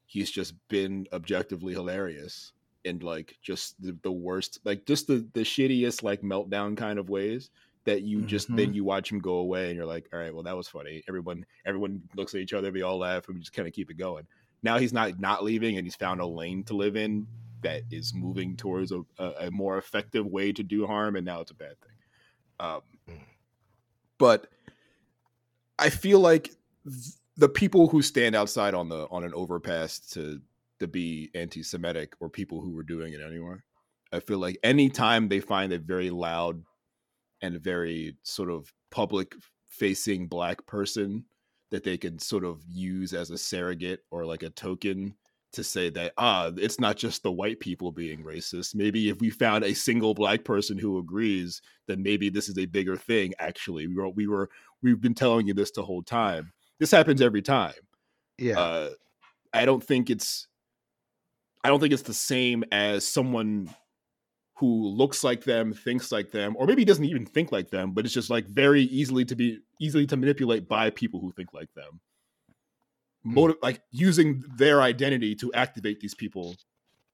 he's just been objectively hilarious and like just the, the worst, like just the the shittiest like meltdown kind of ways that you just then you watch him go away and you're like, all right, well that was funny. Everyone everyone looks at each other, we all laugh, and we just kind of keep it going. Now he's not not leaving, and he's found a lane to live in that is moving towards a, a, a more effective way to do harm, and now it's a bad thing. Um, but I feel like th- the people who stand outside on the on an overpass to to be anti-Semitic or people who were doing it anyway, I feel like anytime they find a very loud and a very sort of public facing black person that they can sort of use as a surrogate or like a token to say that ah it's not just the white people being racist. Maybe if we found a single black person who agrees then maybe this is a bigger thing actually. We were we were we've been telling you this the whole time. This happens every time. Yeah. uh, I don't think it's I don't think it's the same as someone who looks like them, thinks like them, or maybe doesn't even think like them, but it's just like very easily to be easily to manipulate by people who think like them. Motiv- like using their identity to activate these people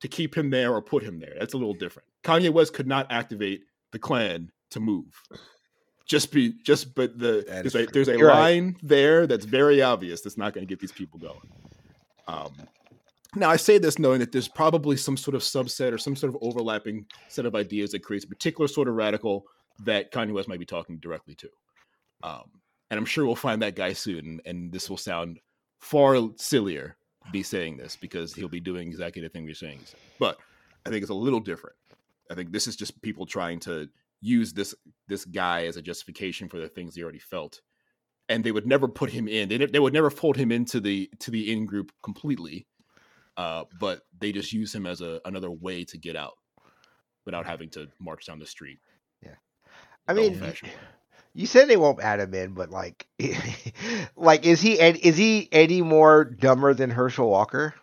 to keep him there or put him there. That's a little different. Kanye West could not activate the Klan to move. Just be just but the there's a, there's a You're right. line there that's very obvious that's not going to get these people going. Um, now I say this knowing that there's probably some sort of subset or some sort of overlapping set of ideas that creates a particular sort of radical that Kanye West might be talking directly to. Um, and I'm sure we'll find that guy soon, and, this will sound far sillier be saying this because he'll be doing exactly the thing we're saying. But I think it's a little different. I think this is just people trying to use this this guy as a justification for the things they already felt, and they would never put him in. They they would never fold him into the to the in group completely, uh, but they just use him as a another way to get out without having to march down the street. Yeah, I mean, old-fashioned you said they won't add him in, but like, like is he an- is he any more dumber than Herschel Walker?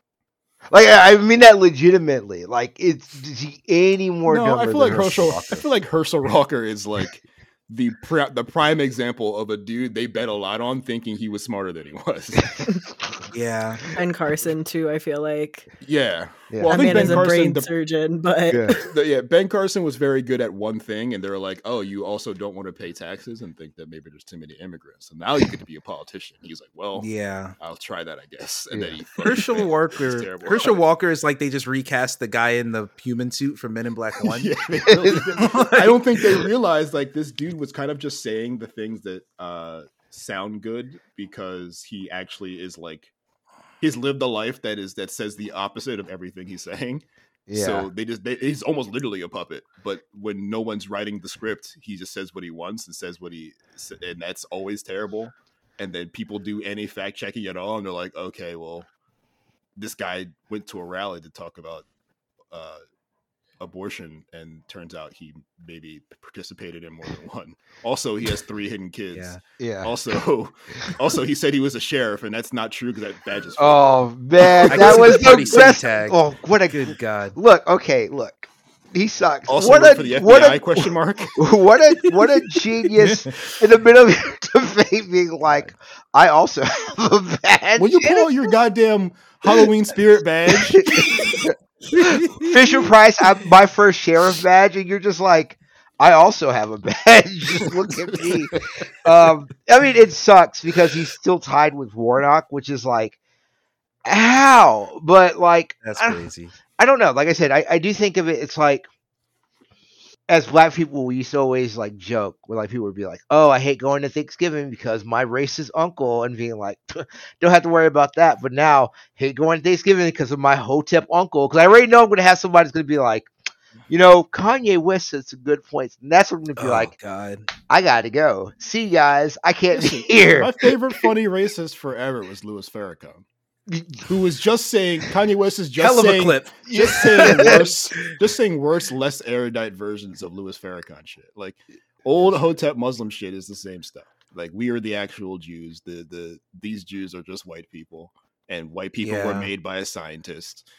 Like, I I mean that legitimately. Like, it's is he any more no, dumber I feel than like Herschel. Walker? I feel like Herschel Walker is like the pri- the prime example of a dude they bet a lot on, thinking he was smarter than he was. Yeah. And Carson too. I feel like yeah. Yeah. Well, I think man is Ben a Carson. brain The, surgeon, but Yeah. the- yeah, Ben Carson was very good at one thing, and they were like, "Oh, you also don't want to pay taxes and think that maybe there's too many immigrants, so now you get to be a politician." He's like, "Well, Yeah. I'll try that, I guess." And Yeah. then he Herschel Walker. terrible. Herschel Walker is like they just recast the guy in the human suit from Men in Black One. Yeah, really did. I don't think they realized like this dude was kind of just saying the things that uh sound good because he actually is like he's lived a life that is that says the opposite of everything he's saying. Yeah. So they just they, he's almost literally a puppet. But when no one's writing the script, he just says what he wants and says what he and that's always terrible. And then people do any fact checking at all, and they're like, okay, well, this guy went to a rally to talk about uh, abortion, and turns out he maybe participated in more than one. Also, he has three hidden kids. Yeah. yeah. Also, also he said he was a sheriff, and that's not true because that badge is. fake. Oh man, that was the Party best. tag. Oh, what a Good God. look. Okay, look. He sucks. Also, what a for the FBI what a question mark. what a what a genius in the middle of your debate being like, I also have a badge. Will you pull out your goddamn Halloween spirit badge? Fisher Price, I'm my first sheriff badge, and you're just like, I also have a badge. Just look at me. Um, I mean, it sucks because he's still tied with Warnock, which is like, how? But like, That's I, crazy. I don't know. Like I said, I, I do think of it. It's like, as black people, we used to always like joke where like people would be like, "Oh, I hate going to Thanksgiving because my racist uncle," and being like, "Don't have to worry about that." But now, hate going to Thanksgiving because of my Hotep uncle, because I already know I'm going to have somebody that's going to be like, you know, Kanye West said some good points, and that's what I'm going to be oh, like. God. I got to go. See you guys. I can't be here. My favorite funny racist forever was Louis Farrakhan, who was just saying Kanye West is just Hell of a saying clip. just saying worse, just saying worse, less erudite versions of Louis Farrakhan shit. Like old Hotep Muslim shit is the same stuff. Like we are the actual Jews. The the these Jews are just white people, and white people were made by a scientist.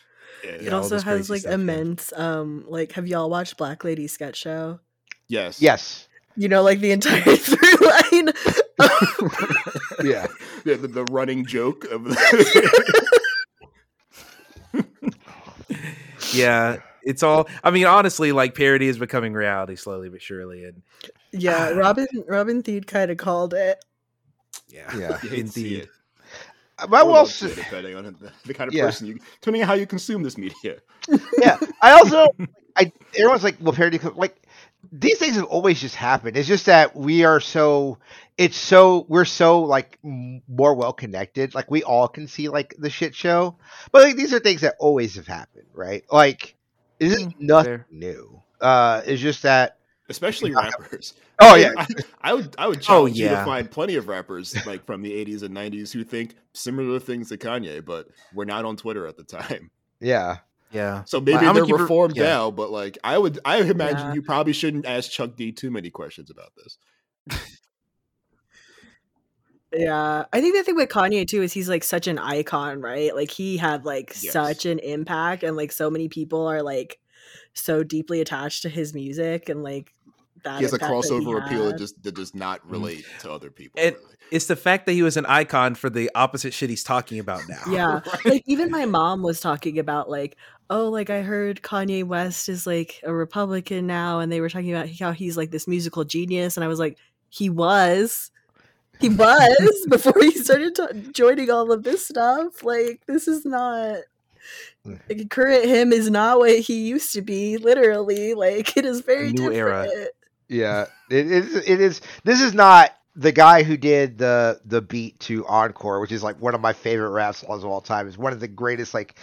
Yeah, it also has like stuff, yeah. immense um like have y'all watched Black Lady sketch show? yes, Yes. You know, like the entire through line. Yeah. the, the, the running joke of the Yeah. It's all, I mean, honestly, like parody is becoming reality slowly but surely. And yeah, Robin Robin Thede kind of called it. yeah. Yeah. You hate to see Indeed. it. I Or will love say, depending on the, the kind of Yeah. person you, depending on how you consume this media. yeah. I also, I everyone's like, well, parody, like these things have always just happened. It's just that we are so, it's so we're so like more well connected. Like we all can see like the shit show, but like these are things that always have happened, right? Like this is nothing fair. new. Uh, it's just that. especially rappers. Oh yeah, I, I would I would Oh, challenge you to find plenty of rappers like from the 80s and 90s who think similar things to Kanye, but we're not on Twitter at the time. yeah. Yeah. So maybe I'ma they're keep it- reformed yeah. now, but like I would I imagine Yeah. you probably shouldn't ask Chuck D too many questions about this. Yeah, I think the thing with Kanye too is he's like such an icon, right? Like he had like Yes. such an impact, and like so many people are like so deeply attached to his music, and like that He has a impact that crossover appeal that just that does not mm-hmm. relate to other people. And- really. It's the fact that he was an icon for the opposite shit he's talking about now. Yeah, Right? like even my mom was talking about like, oh, like I heard Kanye West is like a Republican now, and they were talking about how he's like this musical genius, and I was like, he was, he was before he started t- joining all of this stuff. Like this is not. Mm. Like, current him is not what he used to be. Literally, like it is very New era. different. Yeah, it is. It is. This is not the guy who did the the beat to Encore, which is like one of my favorite rap songs of all time. It's one of the greatest like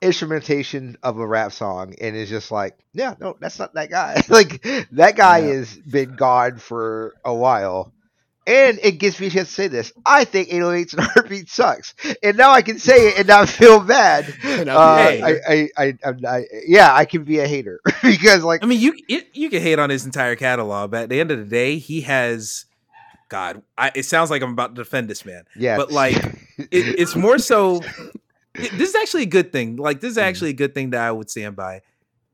instrumentation of a rap song and it's just like, yeah, no, that's not that guy. like that guy Yeah. has been gone for a while. And it gives me a chance to say this. I think 808s and Heartbeat sucks. And now I can say it and not feel bad. And Uh, I'll be Hey. like, I, I, I, I'm- I, yeah, I can be a hater because like I mean, you it, you can hate on his entire catalog, but at the end of the day, he has. God, I, it sounds like I'm about to defend this man. yeah, but, like, It, it's more so. it- this is actually a good thing. Like, this is Mhm. actually a good thing that I would stand by.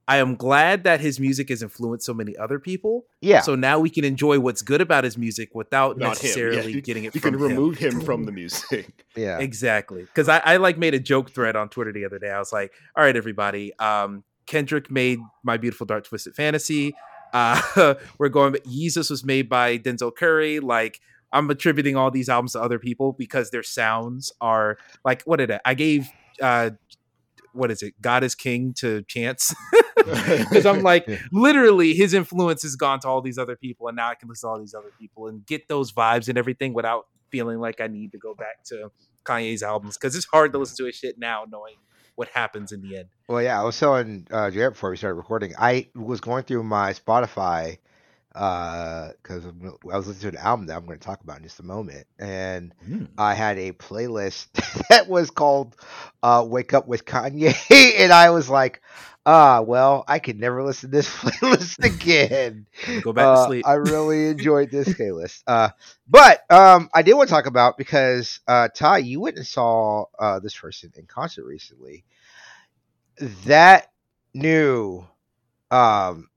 I am glad that his music has influenced so many other people. yeah, So now we can enjoy what's good about his music without Not necessarily Yeah, getting it you from can him. remove him from the music. yeah, Exactly. Because I, I like made a joke thread on Twitter the other day. I was like, all right, everybody. Um, Kendrick made My Beautiful Dark Twisted Fantasy. Uh, we're going, Yeezus was made by Denzel Curry. Like, I'm attributing all these albums to other people because their sounds are like, what did I, I gave, uh, what is it? God is King to Chance. Because I'm like, literally, his influence has gone to all these other people, and now I can listen to all these other people and get those vibes and everything without feeling like I need to go back to Kanye's albums because it's hard to listen to his shit now, knowing what happens in the end. Well, yeah, I was telling uh, Jared before we started recording. I was going through my Spotify because I was listening to an album that I'm going to talk about in just a moment, and I had a playlist that was called uh, "Wake Up with Kanye," and I was like, "Ah, well, I could never listen to this playlist again." Go back Uh, to sleep. I really enjoyed this playlist. Uh, but um, I did want to talk about because uh, Ty, you went and saw uh, this person in concert recently. That new, um,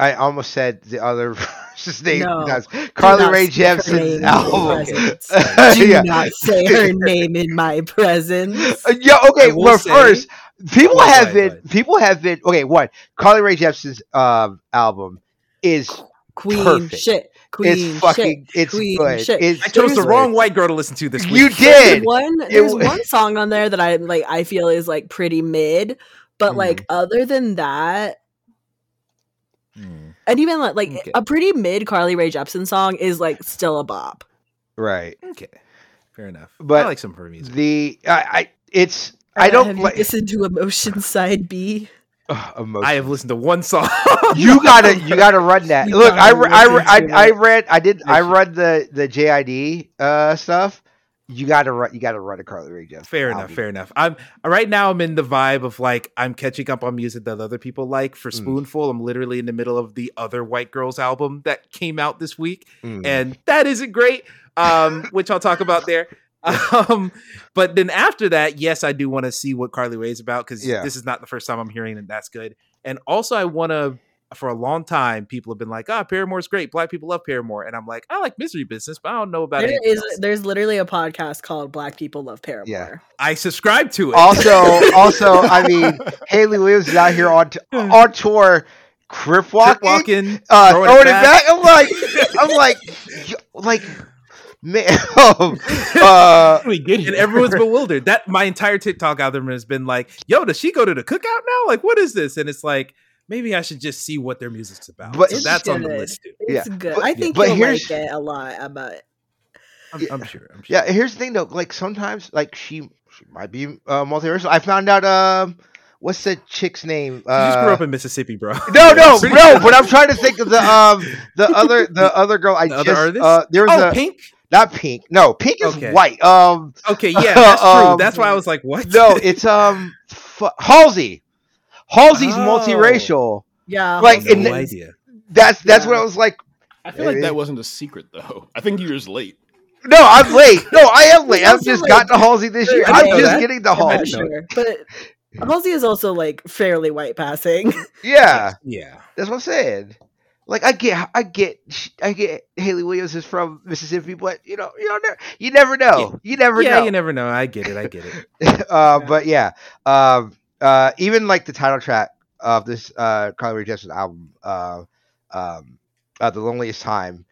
I almost said the other person's name. No, because Do Carly not Rae say her name Jepsen's in my album. presence. Do yeah. not say her name in my presence. Uh, yeah. Okay. Well, say- first, people Go have ahead, been go ahead. people have been okay. What Carly Rae Jepsen's um album is Queen Perfect. shit. Queen it's fucking shit. it's Queen good. shit. It's I chose the good. wrong white girl to listen to this week. You There's did. one there's w- one song on there that I like I feel is like pretty mid, but Mhm. like other than that, Hmm. and even like, like Okay. a pretty mid Carly Rae Jepsen song is like still a bop. Right. Okay, fair enough. But I like some of her music. The I, I it's I Uh, don't have like you listened to Emotion Side B. Ugh. I have listened to one song. you gotta you gotta run that. You Look, I, gotta I, re- listen I I read I did I read the the JID uh stuff. You gotta run you gotta run a Carly Rae Jepsen. Fair enough, album. fair enough. I'm right now. I'm in the vibe of like I'm catching up on music that other people like. For Mm. Spoonful, I'm literally in the middle of the other White Girls album that came out this week, Mm. and that isn't great. Um, which I'll talk about there. Um, but then after that, yes, I do want to see what Carly Rae is about because Yeah. this is not the first time I'm hearing that that's good. And also, I want to. For a long time, people have been like, "Ah, Paramore's great. Black people love Paramore," and I'm like, "I like Misery Business, but I don't know about There anything else." there's literally a podcast called Black People Love Paramore. Yeah. I subscribe to it. also also I mean Hayley Williams is out here on t- on tour, crip Trip walking, walking, uh, throwing throwing, it it back. I'm like I'm like like man. um, uh, we get and everyone's bewildered. That my entire TikTok algorithm has been like, "Yo, does she go to the cookout now? Like, what is this?" And it's like, maybe I should just see what their music's about. But so It's that's on the list too. It's Yeah, good. but- I think but you'll here's- like it a lot. uh, But I'm, Yeah. I'm sure. I'm sure. Yeah, here's the thing though. Like sometimes, like she, she might be uh, multiracial. I found out. Um, what's the chick's name? She just grew Uh, up in Mississippi, bro. no, no, no. But I'm trying to think of the um the other the other girl. I The just artist? uh there was Oh, a Pink. not pink. No, pink is Okay. white. Um, Okay, yeah, that's true. Um, that's why I was like, "What?" no, it's um fu- Halsey. Halsey's Oh. multiracial. yeah, Like, Halsey no the- idea. That's that's Yeah. what I was like. I feel like that wasn't a secret though. I think you're just late. No, I'm late. No, I am late. I've just like, got to Halsey this year. I I'm just that. getting the Halsey. sure, but Halsey is also like fairly white passing. Yeah. Yeah. That's what I'm saying. Like I get, I get, I get. Hayley Williams is from Mississippi, but you know, you know, you never know. You never yeah, know. you never know. I get it. I get it. uh, But yeah, um, uh, even like the title track of this uh, Carly Rae Jepsen album, uh, um, uh, "The Loneliest Time,"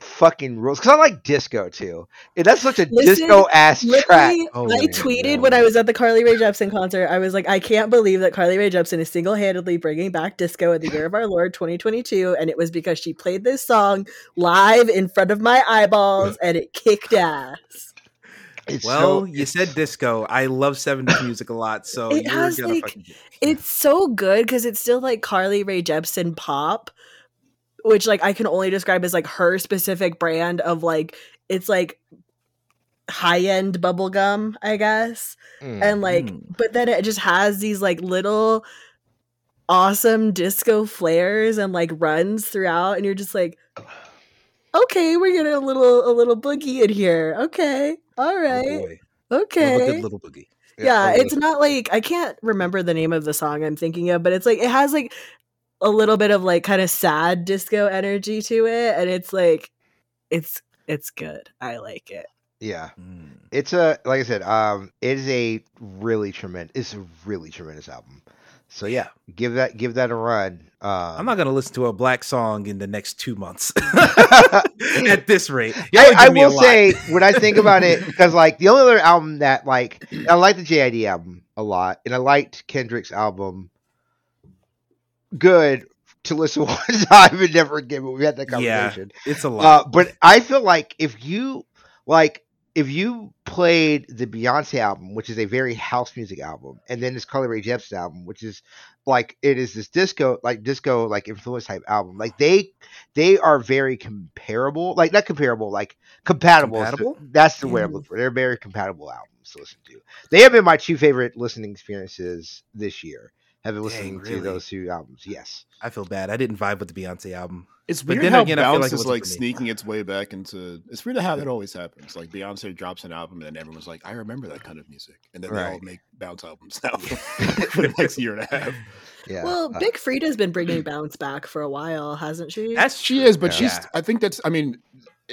fucking rules. Because I like disco too, and that's such a disco ass track. Oh I my tweeted God. when I was at the Carly Rae Jepsen concert. I was like, I can't believe that Carly Rae Jepsen is single handedly bringing back disco in the year of our Lord 2022. And it was because she played this song live in front of my eyeballs and it kicked ass. It's Well, so, you said disco. I love 70s music a lot, so It you're has, gonna like, it's so good because it's still like Carly Rae Jepsen pop, which like I can only describe as like her specific brand of like it's like high end bubblegum, I guess. mm. And like Mm. but then it just has these like little awesome disco flares and like runs throughout and you're just like okay, we're getting a little a little boogie in here. Okay. All Oh, right. boy. Love a okay good little boogie. yeah, a it's little- not like I can't remember the name of the song I'm thinking of, but it's like it has like a little bit of like kind of sad disco energy to it, and it's like it's it's good. I like it. yeah. Mm. It's a like I said, um, it is a really tremendous. It's a really tremendous album. So yeah, give that give that a run. Um, I'm not gonna listen to a black song in the next two months. At this rate, I, I give me a will say when I think about it, because like the only other album that like I like the JID album a lot, and I liked Kendrick's album. Good to listen one time and never again, but we had that Yeah. conversation. it's a lot. Uh, but I feel like if you like if you played the Beyonce album, which is a very house music album, and then this Carly Rae Jepsen album, which is like it is this disco like disco like influence type album, like they they are very comparable, like not comparable, like compatible. the- that's the way I'm Mm. looking for. They're very compatible albums to listen to. They have been my two favorite listening experiences this year. Have been Dang, listening to those two albums. Yes. I feel bad. I didn't vibe with the Beyonce album. It's But weird then how again, I feel bounce like it is wasn't like sneaking its way back into. It's weird how that always happens. Like Beyonce drops an album, and then everyone's like, "I remember that kind of music," and then they all make bounce albums now for the next year and a half. Yeah. well, uh, Big Freedia's been bringing bounce back for a while, hasn't she? That's She is, but Yeah. she's. I think that's. I mean,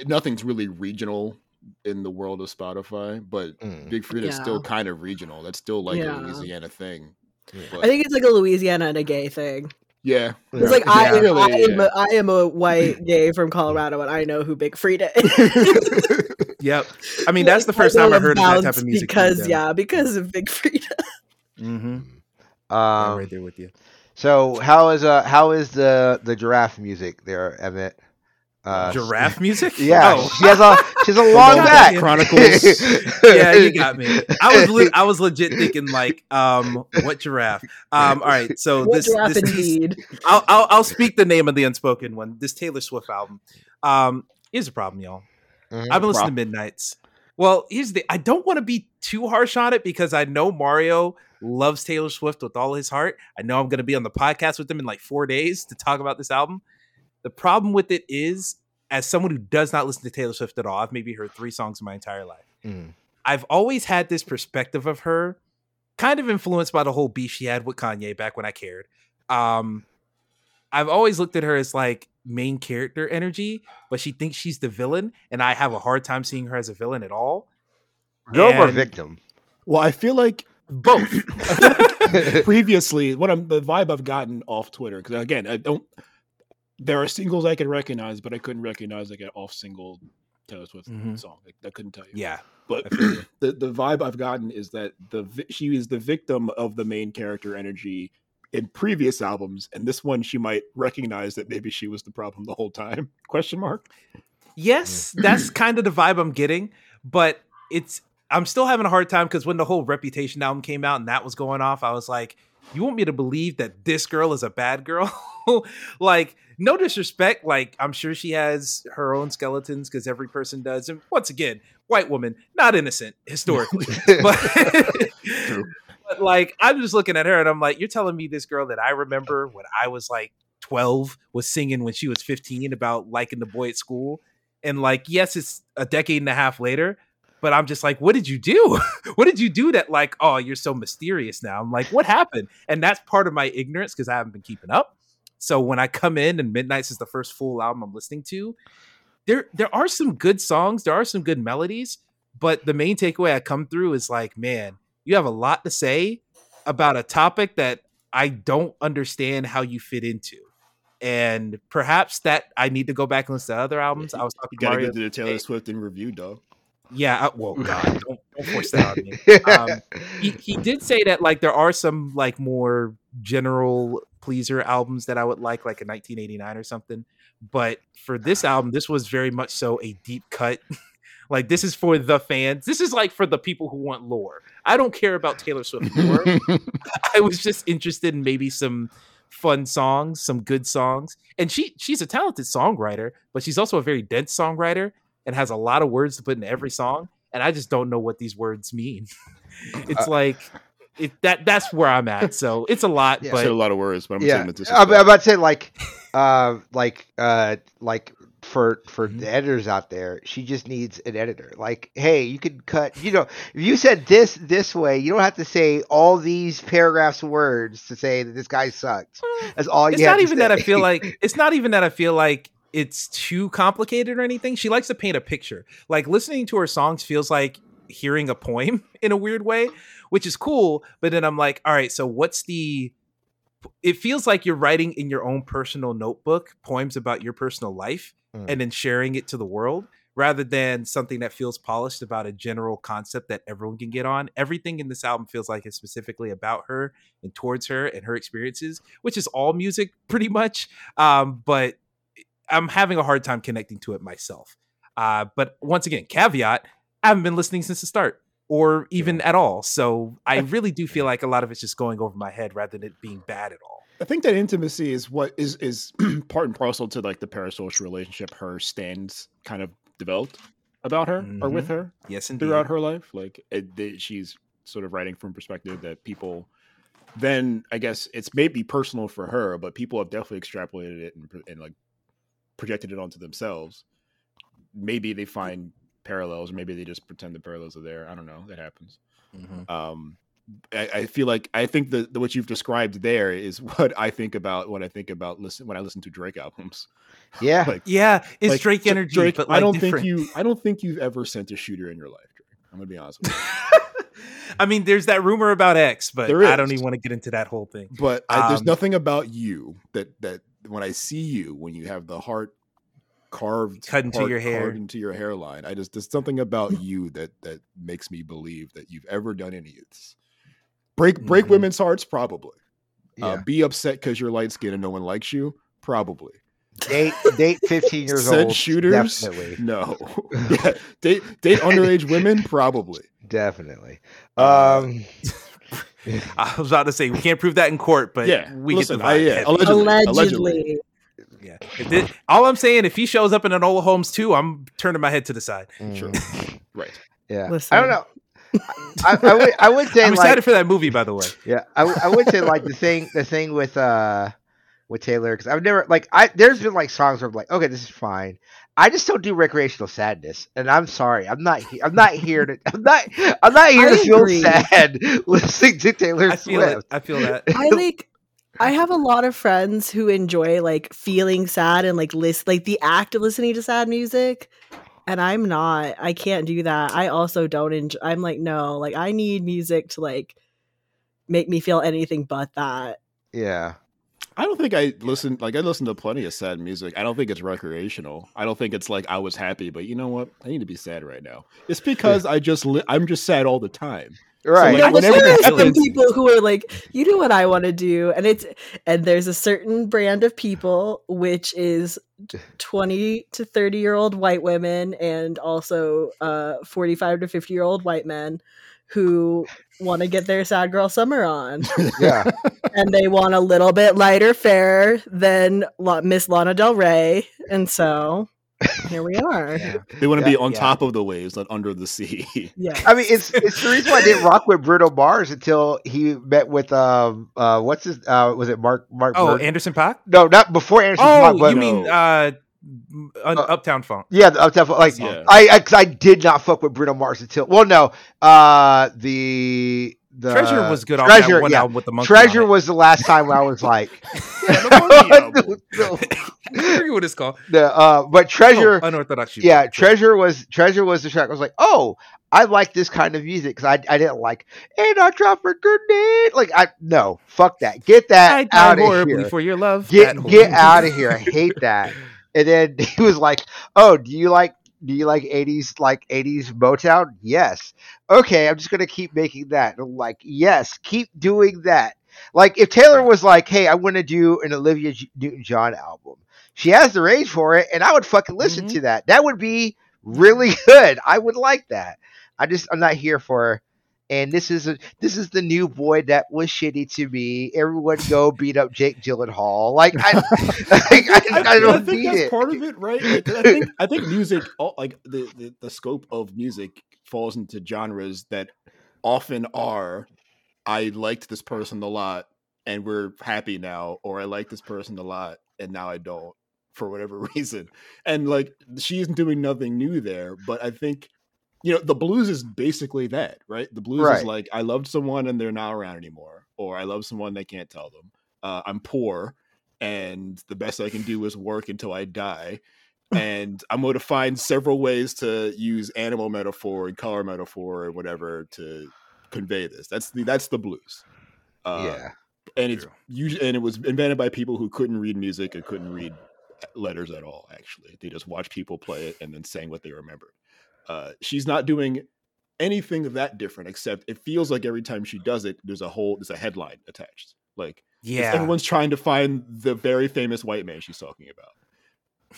nothing's really regional in the world of Spotify, but mm, Big Freedia is still kind of regional. That's still like Yeah. a Louisiana thing. Yeah. I think it's like a Louisiana and a gay thing. yeah, It's like I, Yeah. am, I, Really, am a, I am a white gay from Colorado, and I know who Big Freedia is. Yep. I mean, that's the first I time know I heard of that type of music. because yeah, because of Big Freedia. Mm-hmm. I'm Um, right there with you. So how is uh how is the the giraffe music there, Emmett? Uh, Giraffe music? Yeah, Oh. she has a she has a long Long back. Back Chronicles. yeah, you got me. I was le- I was legit thinking like, um, what giraffe? Um, all right, so What this, giraffe this indeed? I'll, I'll I'll speak the name of the unspoken one. This Taylor Swift album. Um, here's the problem, y'all. Mhm. I've been listening Prob- to Midnights. Well, here's the. I don't want to be too harsh on it because I know Mario loves Taylor Swift with all his heart. I know I'm going to be on the podcast with him in like four days to talk about this album. The problem with it is, as someone who does not listen to Taylor Swift at all, I've maybe heard three songs in my entire life. Mhm. I've always had this perspective of her, kind of influenced by the whole beef she had with Kanye back when I cared. Um, I've always looked at her as like main character energy, but she thinks she's the villain, and I have a hard time seeing her as a villain at all. Villain or And- victim? Well, I feel like Both. previously what I'm the vibe I've gotten off Twitter because again I don't there are singles I can recognize, but I couldn't recognize like an off single Taylor Swift Mhm. song. I, I couldn't tell you. yeah, but I feel you. the the vibe I've gotten is that the she is the victim of the main character energy in previous albums, and this one she might recognize that maybe she was the problem the whole time. Question mark. yes, that's kind of the vibe I'm getting, but it's I'm still having a hard time because when the whole Reputation album came out and that was going off, I was like, you want me to believe that this girl is a bad girl? like, no disrespect, like I'm sure she has her own skeletons because every person does, and once again, white woman, not innocent historically, but. But like, I'm just looking at her and I'm like, you're telling me this girl that I remember when I was like 12 was singing when she was 15 about liking the boy at school. And like, yes, it's a decade and a half later, but I'm just like, what did you do? what did you do that like, oh, you're so mysterious now? I'm like, what happened? And that's part of my ignorance because I haven't been keeping up. So when I come in and Midnights is the first full album I'm listening to, there there are some good songs, there are some good melodies, but the main takeaway I come through is like, man, you have a lot to say about a topic that I don't understand how you fit into. And perhaps that I need to go back and listen to other albums. I was You talking gotta Mario get to the Taylor. Swift in review, dog. Yeah, I, well, God, don't, don't force that on me. Um, he, he did say that like there are some like more general pleaser albums that I would like, like a 1989 or something. But for this album, this was very much so a deep cut, Like this is for the fans. This is like for the people who want lore. I don't care about Taylor Swift lore. I was just interested in maybe some fun songs, some good songs. And she she's a talented songwriter, but she's also a very dense songwriter and has a lot of words to put in every song. And I just don't know what these words mean. it's Uh, like it that that's where I'm at. So it's a lot, Yeah. I said a but lot of words, but I'm yeah, saying the I'm. I'm about to say like, uh, like, uh, like for for Mhm. the editors out there, she just needs an editor. Like, hey, you can cut. You know, if you said this this way, you don't have to say all these paragraphs of words to say that this guy sucked. That's all it's have not to even that I feel like it's not even that I feel like it's too complicated or anything. She likes to paint a picture. Like listening to her songs feels like hearing a poem in a weird way, which is cool. But then I'm like, all right, so what's the it feels like you're writing in your own personal notebook poems about your personal life Mm. and then sharing it to the world rather than something that feels polished about a general concept that everyone can get on. Everything in this album feels like it's specifically about her and towards her and her experiences, which is all music pretty much. Um, but I'm having a hard time connecting to it myself. Uh, but once again, caveat: I haven't been listening since the start, or even at all. So I really do feel like a lot of it's just going over my head rather than it being bad at all. I think that intimacy is what is is part and parcel to like the parasocial relationship her stands kind of developed about her or with her Yes, indeed. throughout her life. Like it, they, she's sort of writing from perspective that people then I guess it's maybe personal for her, but people have definitely extrapolated it and, and like projected it onto themselves. Maybe they find parallels, or maybe they just pretend the parallels are there. I don't know. That happens. Mhm. Um, I, I feel like I think that what you've described there is what I think about when I think about listen when I listen to Drake albums. Yeah, Like, Yeah, it's like, Drake energy, Drake, but like I don't different. think you. I don't think you've ever sent a shooter in your life, Drake. I'm gonna be honest with you. I mean, there's that rumor about X, but I don't even want to get into that whole thing. But I, there's Um, nothing about you that that when I see you, when you have the heart carved Cut into heart your hair. carved into your hairline, I just there's something about you that that makes me believe that you've ever done any of this. Break break Mhm. women's hearts, probably. yeah. Uh, be upset because you're light skinned and no one likes you, probably. date date 15 years Send old. shooters, Definitely, no. yeah, date date underage women, probably. definitely. Uh, Um, I was about to say we can't prove that in court, but yeah, we listen, get the I, yeah, allegedly, Allegedly. allegedly. Yeah. If thi- all I'm saying, if he shows up in an old Holmes too, I'm turning my head to the side. Sure. mm, Right. Yeah, Listen. I don't know. I, I would I would say I'm like excited for that movie, by the way. Yeah, I would say like the thing the thing with uh with Taylor because I've never like I there's been like songs where I'm like okay this is fine. I just don't do recreational sadness, and I'm sorry. I'm not. He- I'm not here to. I'm not. I'm not here I to feel sad listening to Taylor I feel it. Swift. I feel that. I like I have a lot of friends who enjoy like feeling sad and like list like the act of listening to sad music. And I'm not. I can't do that. I also don't enjoy I'm like, no, like I need music to like make me feel anything but that. Yeah. I don't think I listen like I listen to plenty of sad music. I don't think it's recreational. I don't think it's like I was happy, but you know what? I need to be sad right now. It's because I just li- I'm just sad all the time. Right. like, no, whenever there are some people who are like, you know what I want to do, and it's and there's a certain brand of people which is twenty to thirty year old white women and also uh forty five to fifty year old white men who want to get their sad girl summer on, yeah. and they want a little bit lighter fare than La- Miss Lana Del Rey, and so here we are. Yeah. They want to Yeah, be on yeah. top of the waves, not under the sea. Yeah. I mean, it's it's the reason why I didn't rock with Bruno Mars until he met with um uh what's his uh was it Mark Mark Oh, Bird? Anderson Paak. no not before Anderson Oh, Paak, but you mean uh, Un- Uh, Uptown Funk? yeah the Uptown Funk, like Yeah. I, I 'cause I did not fuck with Bruno Mars until well no uh the the Treasure was good off Treasure that one yeah. album with the monkey. Treasure on it. was the last time where I was like Yeah, the monkey album. I forget what it's called. the, uh but Treasure Oh, unorthodox. Shoe yeah Dog. Treasure was Treasure was the track I was like oh I like this kind of music because I, I didn't like and I drop a grenade like I no fuck that get that died out of here for your love. get get out of here. I hate that. And then he was like, "Oh, do you like do you like 80s like 80s Motown?" Yes. Okay, I'm just going to keep making that. Like, "Yes, keep doing that." Like if Taylor was like, "Hey, I want to do an Olivia Newton-John album." She has the range for it, and I would fucking listen Mhm. to that. That would be really good. I would like that. I just I'm not here for. And this is a this is the new boy that was shitty to me. Everyone go beat up Jake Gyllenhaal. Like I, like, I, I don't think need that's it. part of it, right? Like, I think I think music, like the, the the scope of music, falls into genres that often are. I liked this person a lot, and we're happy now, or I like this person a lot, and now I don't for whatever reason. And like she isn't doing nothing new there, but I think you know the blues is basically that, right? The blues Right. is like I loved someone and they're not around anymore, or I love someone they can't tell them. Uh, I'm poor, and the best I can do is work until I die. And I'm going to find several ways to use animal metaphor and color metaphor or whatever to convey this. That's the that's the blues. Uh, yeah, and it's usually and it was invented by people who couldn't read music and couldn't read letters at all actually they just watched people play it and then sang what they remembered uh, she's not doing anything that different except it feels like every time she does it there's a whole there's a headline attached like Yeah. everyone's trying to find the very famous white man she's talking about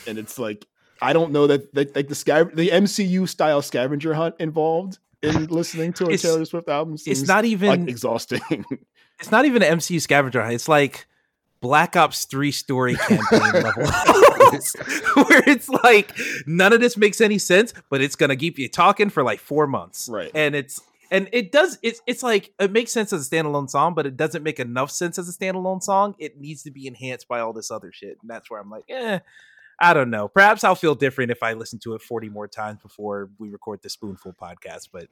and it's like i don't know that, that like the scav- the mcu style scavenger hunt involved in listening to a taylor swift album it's not even like exhausting it's not even an MCU scavenger hunt. It's like Black Ops 3 story campaign level. Where it's like none of this makes any sense, but it's gonna keep you talking for like four months. Right. And it's and it does it's it's like it makes sense as a standalone song, but it doesn't make enough sense as a standalone song. It needs to be enhanced by all this other shit. And that's where I'm like, eh, I don't know. Perhaps I'll feel different if I listen to it 40 more times before we record the spoonful podcast. But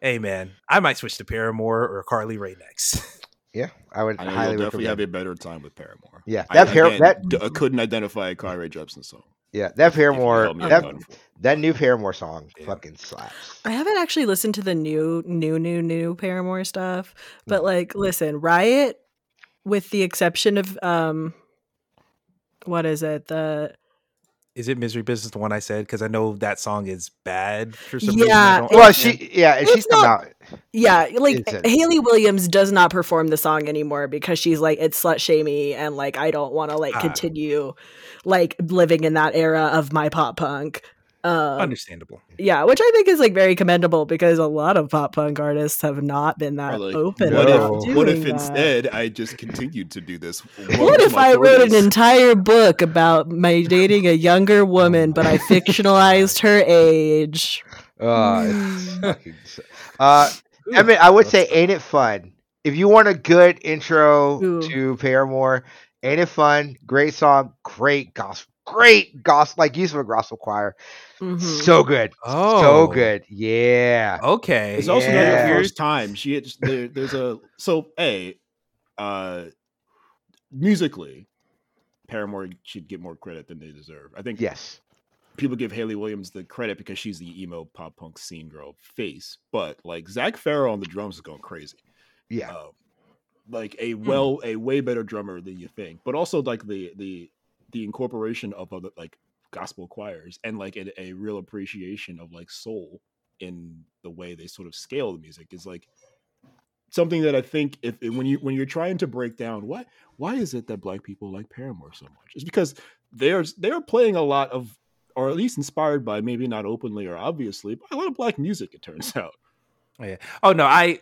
hey man, I might switch to Paramore or Carly Rae next. yeah. I would I know highly you'll definitely recommend. have a better time with Paramore. Yeah, I, that Par- again, that d- I couldn't identify a Carly Rae Jepsen song. yeah that Paramore that that new Paramore song Yeah. fucking slaps. I haven't actually listened to the new, new, new, new Paramore stuff, Mm. but like, listen, Riot, with the exception of um, what is it? The Is it Misery Business the one I said? Because I know that song is bad for some reason. Yeah, don't Well, she yeah, and It's she's come not- yeah, like Hayley Williams does not perform the song anymore because she's like it's slut shamey and like I don't want to like Ah. continue like living in that era of my pop punk. Um, understandable. yeah, which I think is like very commendable because a lot of pop punk artists have not been that like, open. what about if what if doing that. instead I just continued to do this? What if I wrote an entire book about my dating a younger woman, but I fictionalized her age? Uh, it's Mm. fucking so- uh, I mean, I would say, ain't it fun? If you want a good intro Ooh. to Paramore, ain't it fun? Great song, great gospel, great gospel, like use of a gospel choir, Mhm. so good, Oh, so good, yeah. Okay. It's also not Yeah. the first time she had, there, there's a so a uh musically Paramore should get more credit than they deserve. I think Yes, people give Hayley Williams the credit because she's the emo pop punk scene girl face, but like Zac Farro on the drums is going crazy. yeah, um, like a well a way better drummer than you think but also like the the the incorporation of other like gospel choirs and like a, a real appreciation of like soul in the way they sort of scale the music is like something that i think if when you when you're trying to break down what why is it that black people like paramore so much it's because they're they're playing a lot of or at least inspired by maybe not openly or obviously but a lot of black music it turns out oh, Yeah. Oh no, I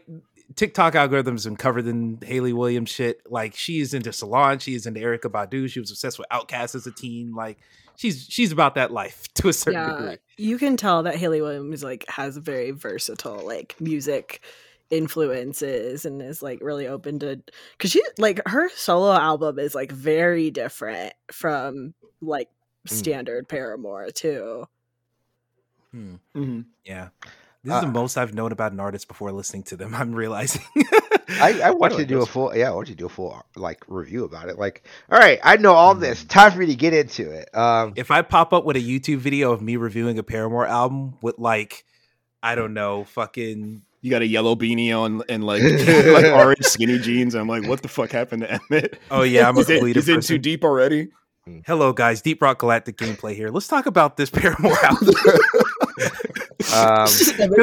TikTok algorithms and covered in Hayley Williams shit. Like she's into Salon, she's into Erykah Badu. She was obsessed with Outkast as a teen. Like she's she's about that life to a certain Yeah, degree. you can tell that Hayley Williams like has very versatile like music influences and is like really open to because she like her solo album is like very different from like Mm. standard Paramore too. Hmm. Mhm. Yeah. This is Uh, the most I've known about an artist before listening to them. I'm realizing. I, I want you to do a full yeah, I want you to do a full like review about it. Like, all right, I know all this. Mm. Time for me to get into it. Um, If I pop up with a YouTube video of me reviewing a Paramore album with like, I don't know, fucking You got a yellow beanie on and like like orange skinny jeans. I'm like, what the fuck happened to Emmett? oh yeah, I'm a Is it, complete is it too deep already? Hello guys, Deep Rock Galactic gameplay here. Let's talk about this Paramore album um,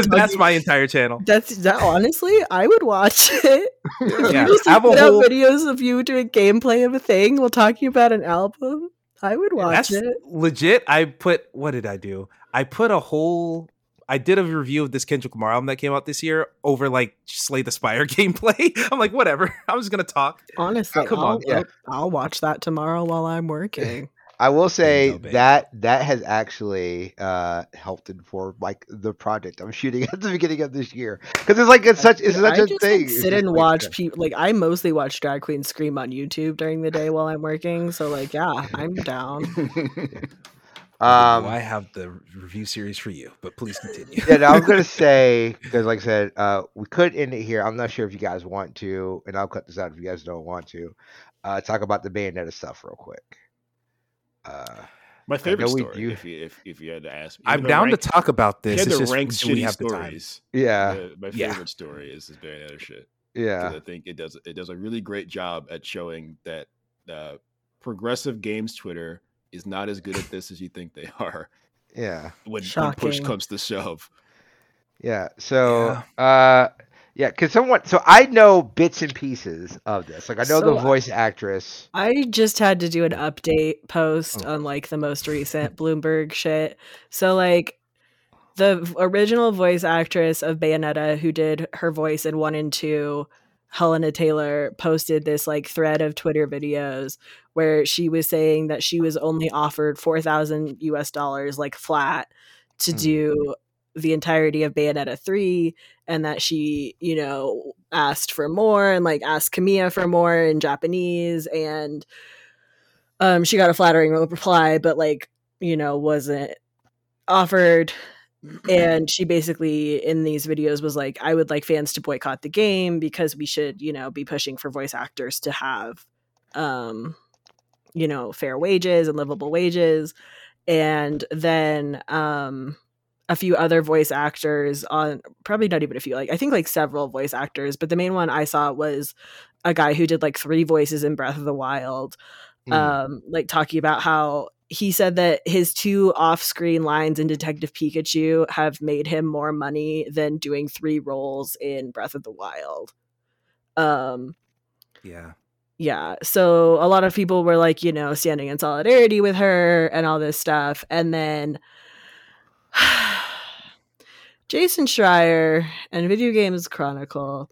that's my entire channel. That's that. Honestly, I would watch it. Yeah, You have a put out whole videos of you doing gameplay of a thing while talking about an album. I would watch That's it. legit. I put what did I do? I put a whole. I did a review of this Kendrick Lamar album that came out this year over like Slay the Spire gameplay. I'm like, whatever. I'm just gonna talk. Honestly, come I'll, on, yeah. I'll watch that tomorrow while I'm working. I will say go, baby. that that has actually uh, helped inform like the project I'm shooting at the beginning of this year because it's like it's such it's such I a just thing. like, sit and watch people. Like I mostly watch drag queens scream on YouTube during the day while I'm working. So like, yeah, I'm down. Um, I have the review series for you, but please continue. yeah, no, I'm gonna say because, like I said, uh, we could end it here. I'm not sure if you guys want to, and I'll cut this out if you guys don't want to. Uh, talk about the Bayonetta stuff real quick. Uh, My favorite know we story, if you if, if you had to ask me. I'm down rank, to talk about this. It's just, rank do we shitty have the time? stories. yeah, uh, my Yeah. favorite story is this Bayonetta shit. yeah, I think it does it does a really great job at showing that uh, progressive games Twitter is not as good at this as you think they are yeah. when, when push comes to shove. Yeah. So, uh, yeah, because someone, so I know bits and pieces of this. Like, I know the voice actress. I just had to do an update post Oh. on like the most recent Bloomberg shit. So like the original voice actress of Bayonetta who did her voice in 1 and 2 Helena Taylor posted this like thread of Twitter videos where she was saying that she was only offered 4000 US dollars like flat to Hmm. do the entirety of Bayonetta 3 and that she, you know, asked for more and like asked Kamiya for more in Japanese and um she got a flattering reply but like, you know, wasn't offered. And she basically in these videos was like I would like fans to boycott the game because we should, you know, be pushing for voice actors to have um you know, fair wages and livable wages. And then um a few other voice actors on probably not even a few like i think like several voice actors but the main one i saw was a guy who did like three voices in breath of the wild Mm. um like talking about how he said that his two off-screen lines in detective pikachu have made him more money than doing three roles in breath of the wild um Yeah. yeah so a lot of people were like you know standing in solidarity with her and all this stuff and then jason schreier and video games chronicle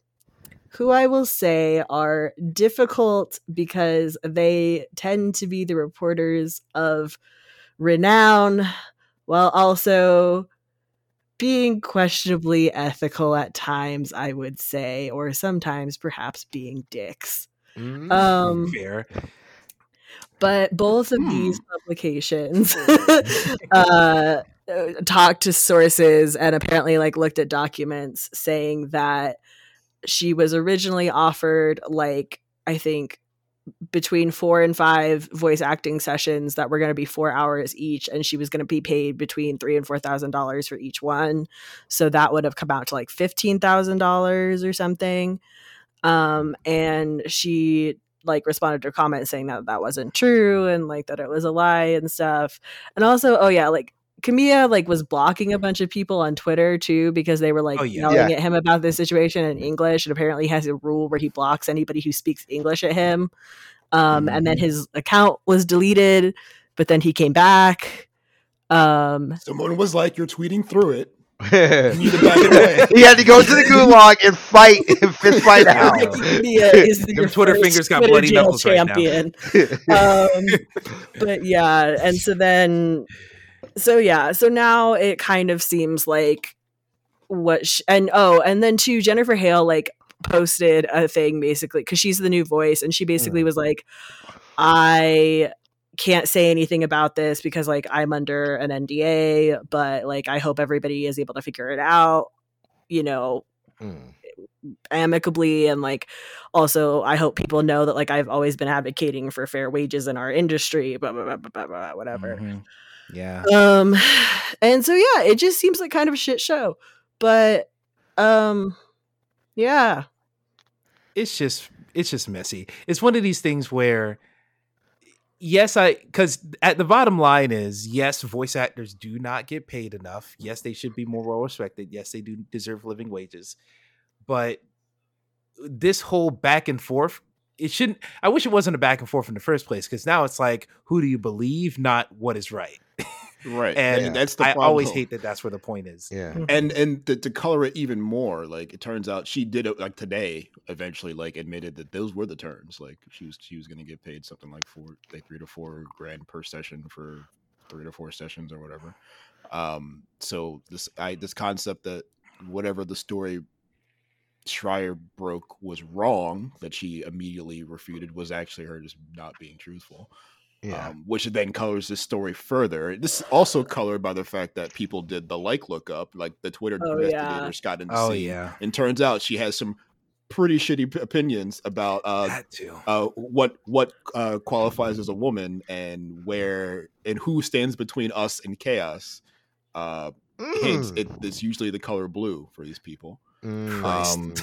who i will say are difficult because they tend to be the reporters of renown while also being questionably ethical at times i would say or sometimes perhaps being dicks Mm. um Fair. but both of Hmm. these publications uh uh, talked to sources and apparently like looked at documents saying that she was originally offered like i think between four and five voice acting sessions that were going to be four hours each and she was going to be paid between three and four thousand dollars for each one. So that would have come out to like fifteen thousand dollars or something. Um and she like responded to a comment saying that that wasn't true and like that it was a lie and stuff. And also oh yeah like Kamiya like was blocking a bunch of people on Twitter too because they were like Oh, yeah. yelling Yeah. at him about this situation in English and apparently has a rule where he blocks anybody who speaks English at him. Um, and then his account was deleted, but then he came back. Um, Someone was like, "You're tweeting through it." he need to back it away. had to go to the gulag and fight, fist fight out. Kamiya is Them your Twitter first fingers got Twitter bloody jail knuckles right now. champion. um, but yeah, and so then, so yeah, so now it kind of seems like what, sh- and oh, and then too, Jennifer Hale like posted a thing basically because she's the new voice, and she basically Mm. was like, I can't say anything about this because like I'm under an NDA, but like I hope everybody is able to figure it out, you know, Mm. amicably and like also I hope people know that like I've always been advocating for fair wages in our industry, blah blah blah blah, blah, whatever. Mhm. Yeah. Um and so yeah, it just seems like kind of a shit show. But um yeah. it's just it's just messy. It's one of these things where yes, I cuz at the bottom line is yes, voice actors do not get paid enough. Yes, they should be more well respected. Yes, they do deserve living wages. But this whole back and forth it shouldn't. I wish it wasn't a back and forth in the first place because now it's like, who do you believe, not what is right. Right, and Yeah. that's the I problem. always hate that. That's where the point is. Yeah. and and to, to color it even more like it turns out she did it like today eventually like admitted that those were the terms like she was she was going to get paid something like four like three to four grand per session for three to four sessions or whatever um so this i this concept that whatever the story Schreier broke was wrong that she immediately refuted was actually her just not being truthful Yeah. um, which then colors this story further. This is also colored by the fact that people did the like lookup, like the Twitter Oh, investigators got in the Oh scene. yeah, And turns out she has some pretty shitty p- opinions about uh, that too. uh, what what uh, qualifies as a woman and where and who stands between us and chaos. Uh, hence, Mm. it, it's usually the color blue for these people. Mm. Um,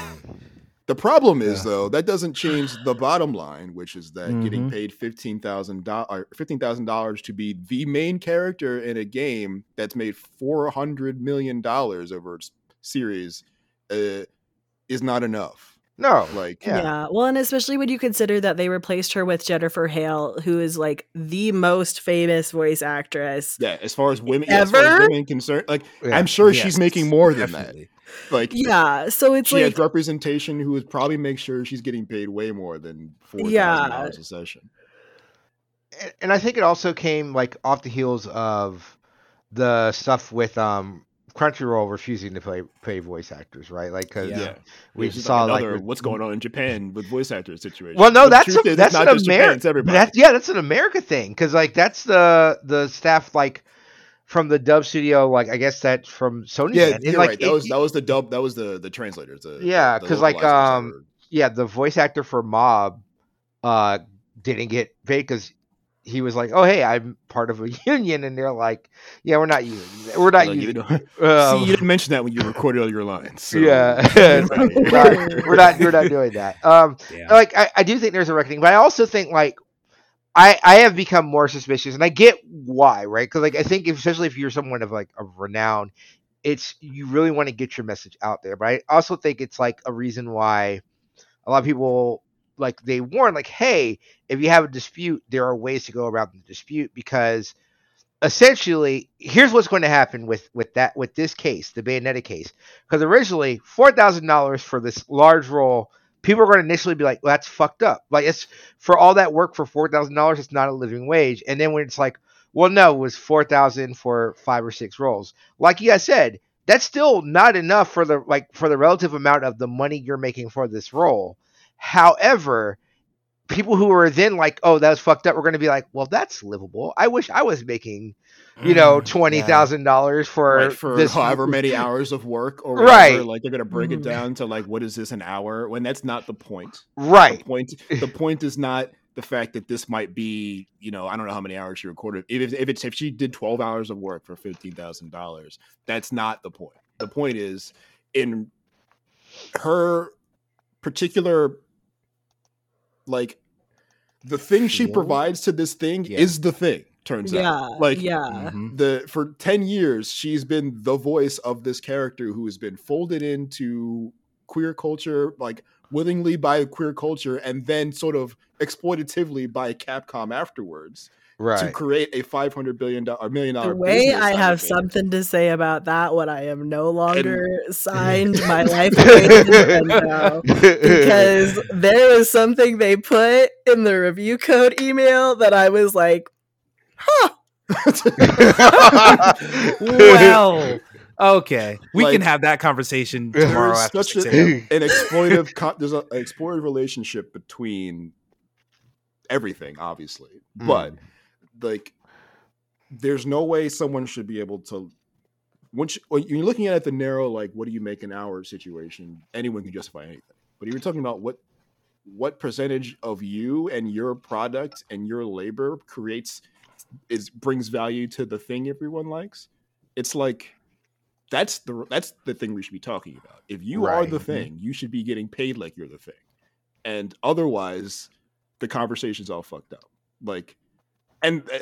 The problem is Yeah. though that doesn't change the bottom line, which is that getting Mhm. paid fifteen thousand dollars fifteen thousand dollars to be the main character in a game that's made four hundred million dollars over its series uh, is not enough. no. Like, Yeah. Yeah. Well, and especially when you consider that they replaced her with Jennifer Hale, who is like the most famous voice actress. yeah, as far as women, yeah, as far as Ever? women concerned, like Yeah. I'm sure Yes, she's making more than definitely. that. Like, Yeah. So it's she like has representation who would probably make sure she's getting paid way more than four thousand Yeah. dollars a session. and- and I think it also came like off the heels of the stuff with um Crunchyroll refusing to pay pay voice actors, right? Like because Yeah. Yeah. we It's just saw like, another, with- what's going on in Japan with voice actor situation. Well, no, The that's a, is, that's not an just American. everybody. That's yeah, that's an America thing because like that's the the staff like from the dub studio. Like I guess that's from Sony. yeah. And, like, right. That it- was that was the dub. That was the the translators. The, Yeah, because like, um, yeah, the voice actor for Mob uh didn't get paid because he was like, "Oh, hey, I'm part of a union," and they're like, "Yeah, we're not union. We're not like, you Um, see, you didn't mention that when you recorded all your lines. so- yeah, we're, not, we're not we're not doing that. Um, Yeah. like I, I do think there's a reckoning, but I also think like I I have become more suspicious, and I get why, right? Because like I think especially if you're someone of like of renown, it's you really want to get your message out there. But I also think it's like a reason why a lot of people like they warn like, hey, if you have a dispute, there are ways to go around the dispute because essentially here's what's going to happen with with that with this case the bayonetta case because originally four thousand dollars for this large role people are going to initially be like well, that's fucked up. Like it's for all that work for four thousand dollars it's not a living wage. And then when it's like well no it was four thousand for five or six roles. Like you guys said that's still not enough for the like for the relative amount of the money you're making for this role. However people who are then like oh that was fucked up we're going to be like well that's livable i wish i was making you know twenty thousand yeah. dollars for Right, for this however many hours of work or whatever, Right. like they're gonna break it Mhm. down to like what is this an hour when that's not the point. right The point the point is not the fact that this might be, you know, I don't know how many hours she recorded. If, if it's if she did twelve hours of work for fifteen thousand dollars, that's not the point. The point is in her particular like the thing she provides to this thing Yeah. is the thing, turns yeah. out. Like yeah. Mhm. the for 10 years she's been the voice of this character who has been folded into queer culture like willingly by queer culture and then sort of exploitatively by capcom afterwards to create a 500 billion dollar million dollar The way I have of something to say about that when I am no longer signed my life away to because there was something they put in the review code email that I was like, huh. well, okay, we Like, can have that conversation tomorrow there's after such 6 a- an exploitive co- there's a- an exploitive relationship between everything obviously Mm. but like there's no way someone should be able to once you- when you're looking at it the narrow like what do you make an hour situation? Anyone can justify anything. But if you're talking about what what percentage of you and your product and your labor creates is brings value to the thing everyone likes? It's like that's the that's the thing we should be talking about. If you are the mhm. thing you should be getting paid like you're the thing. And otherwise the conversation's all fucked up. Like and uh,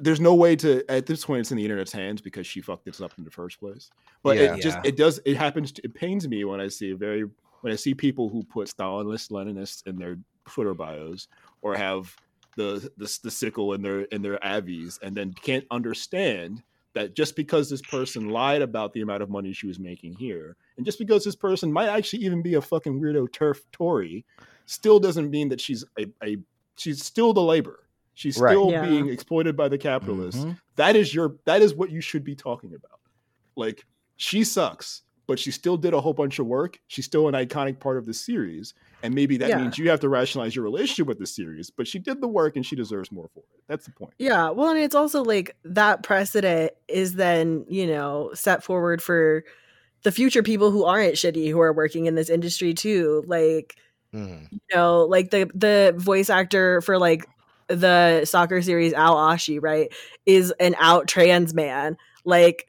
there's no way to at this point it's in the internet's hands because she fucked this up in the first place but Yeah. it just Yeah. it does it happens to, it pains me when i see very when i see people who put stalinist leninists in their Twitter bios or have the the, the sickle in their in their avies, and then can't understand that just because this person lied about the amount of money she was making here, and just because this person might actually even be a fucking weirdo turf Tory, still doesn't mean that she's a, a she's still the labor. She's Right. still Yeah. being exploited by the capitalists. Mhm. That is your that is what you should be talking about. Like she sucks, but she still did a whole bunch of work. She's still an iconic part of the series, and maybe that Yeah. means you have to rationalize your relationship with the series. But she did the work, and she deserves more for it. That's the point. Yeah, well, and it's also like that precedent is then, you know, set forward for the future people who aren't shitty who are working in this industry too. Like, Mhm. you know, like the the voice actor for like the soccer series Al Ashi, right, is an out trans man. Like,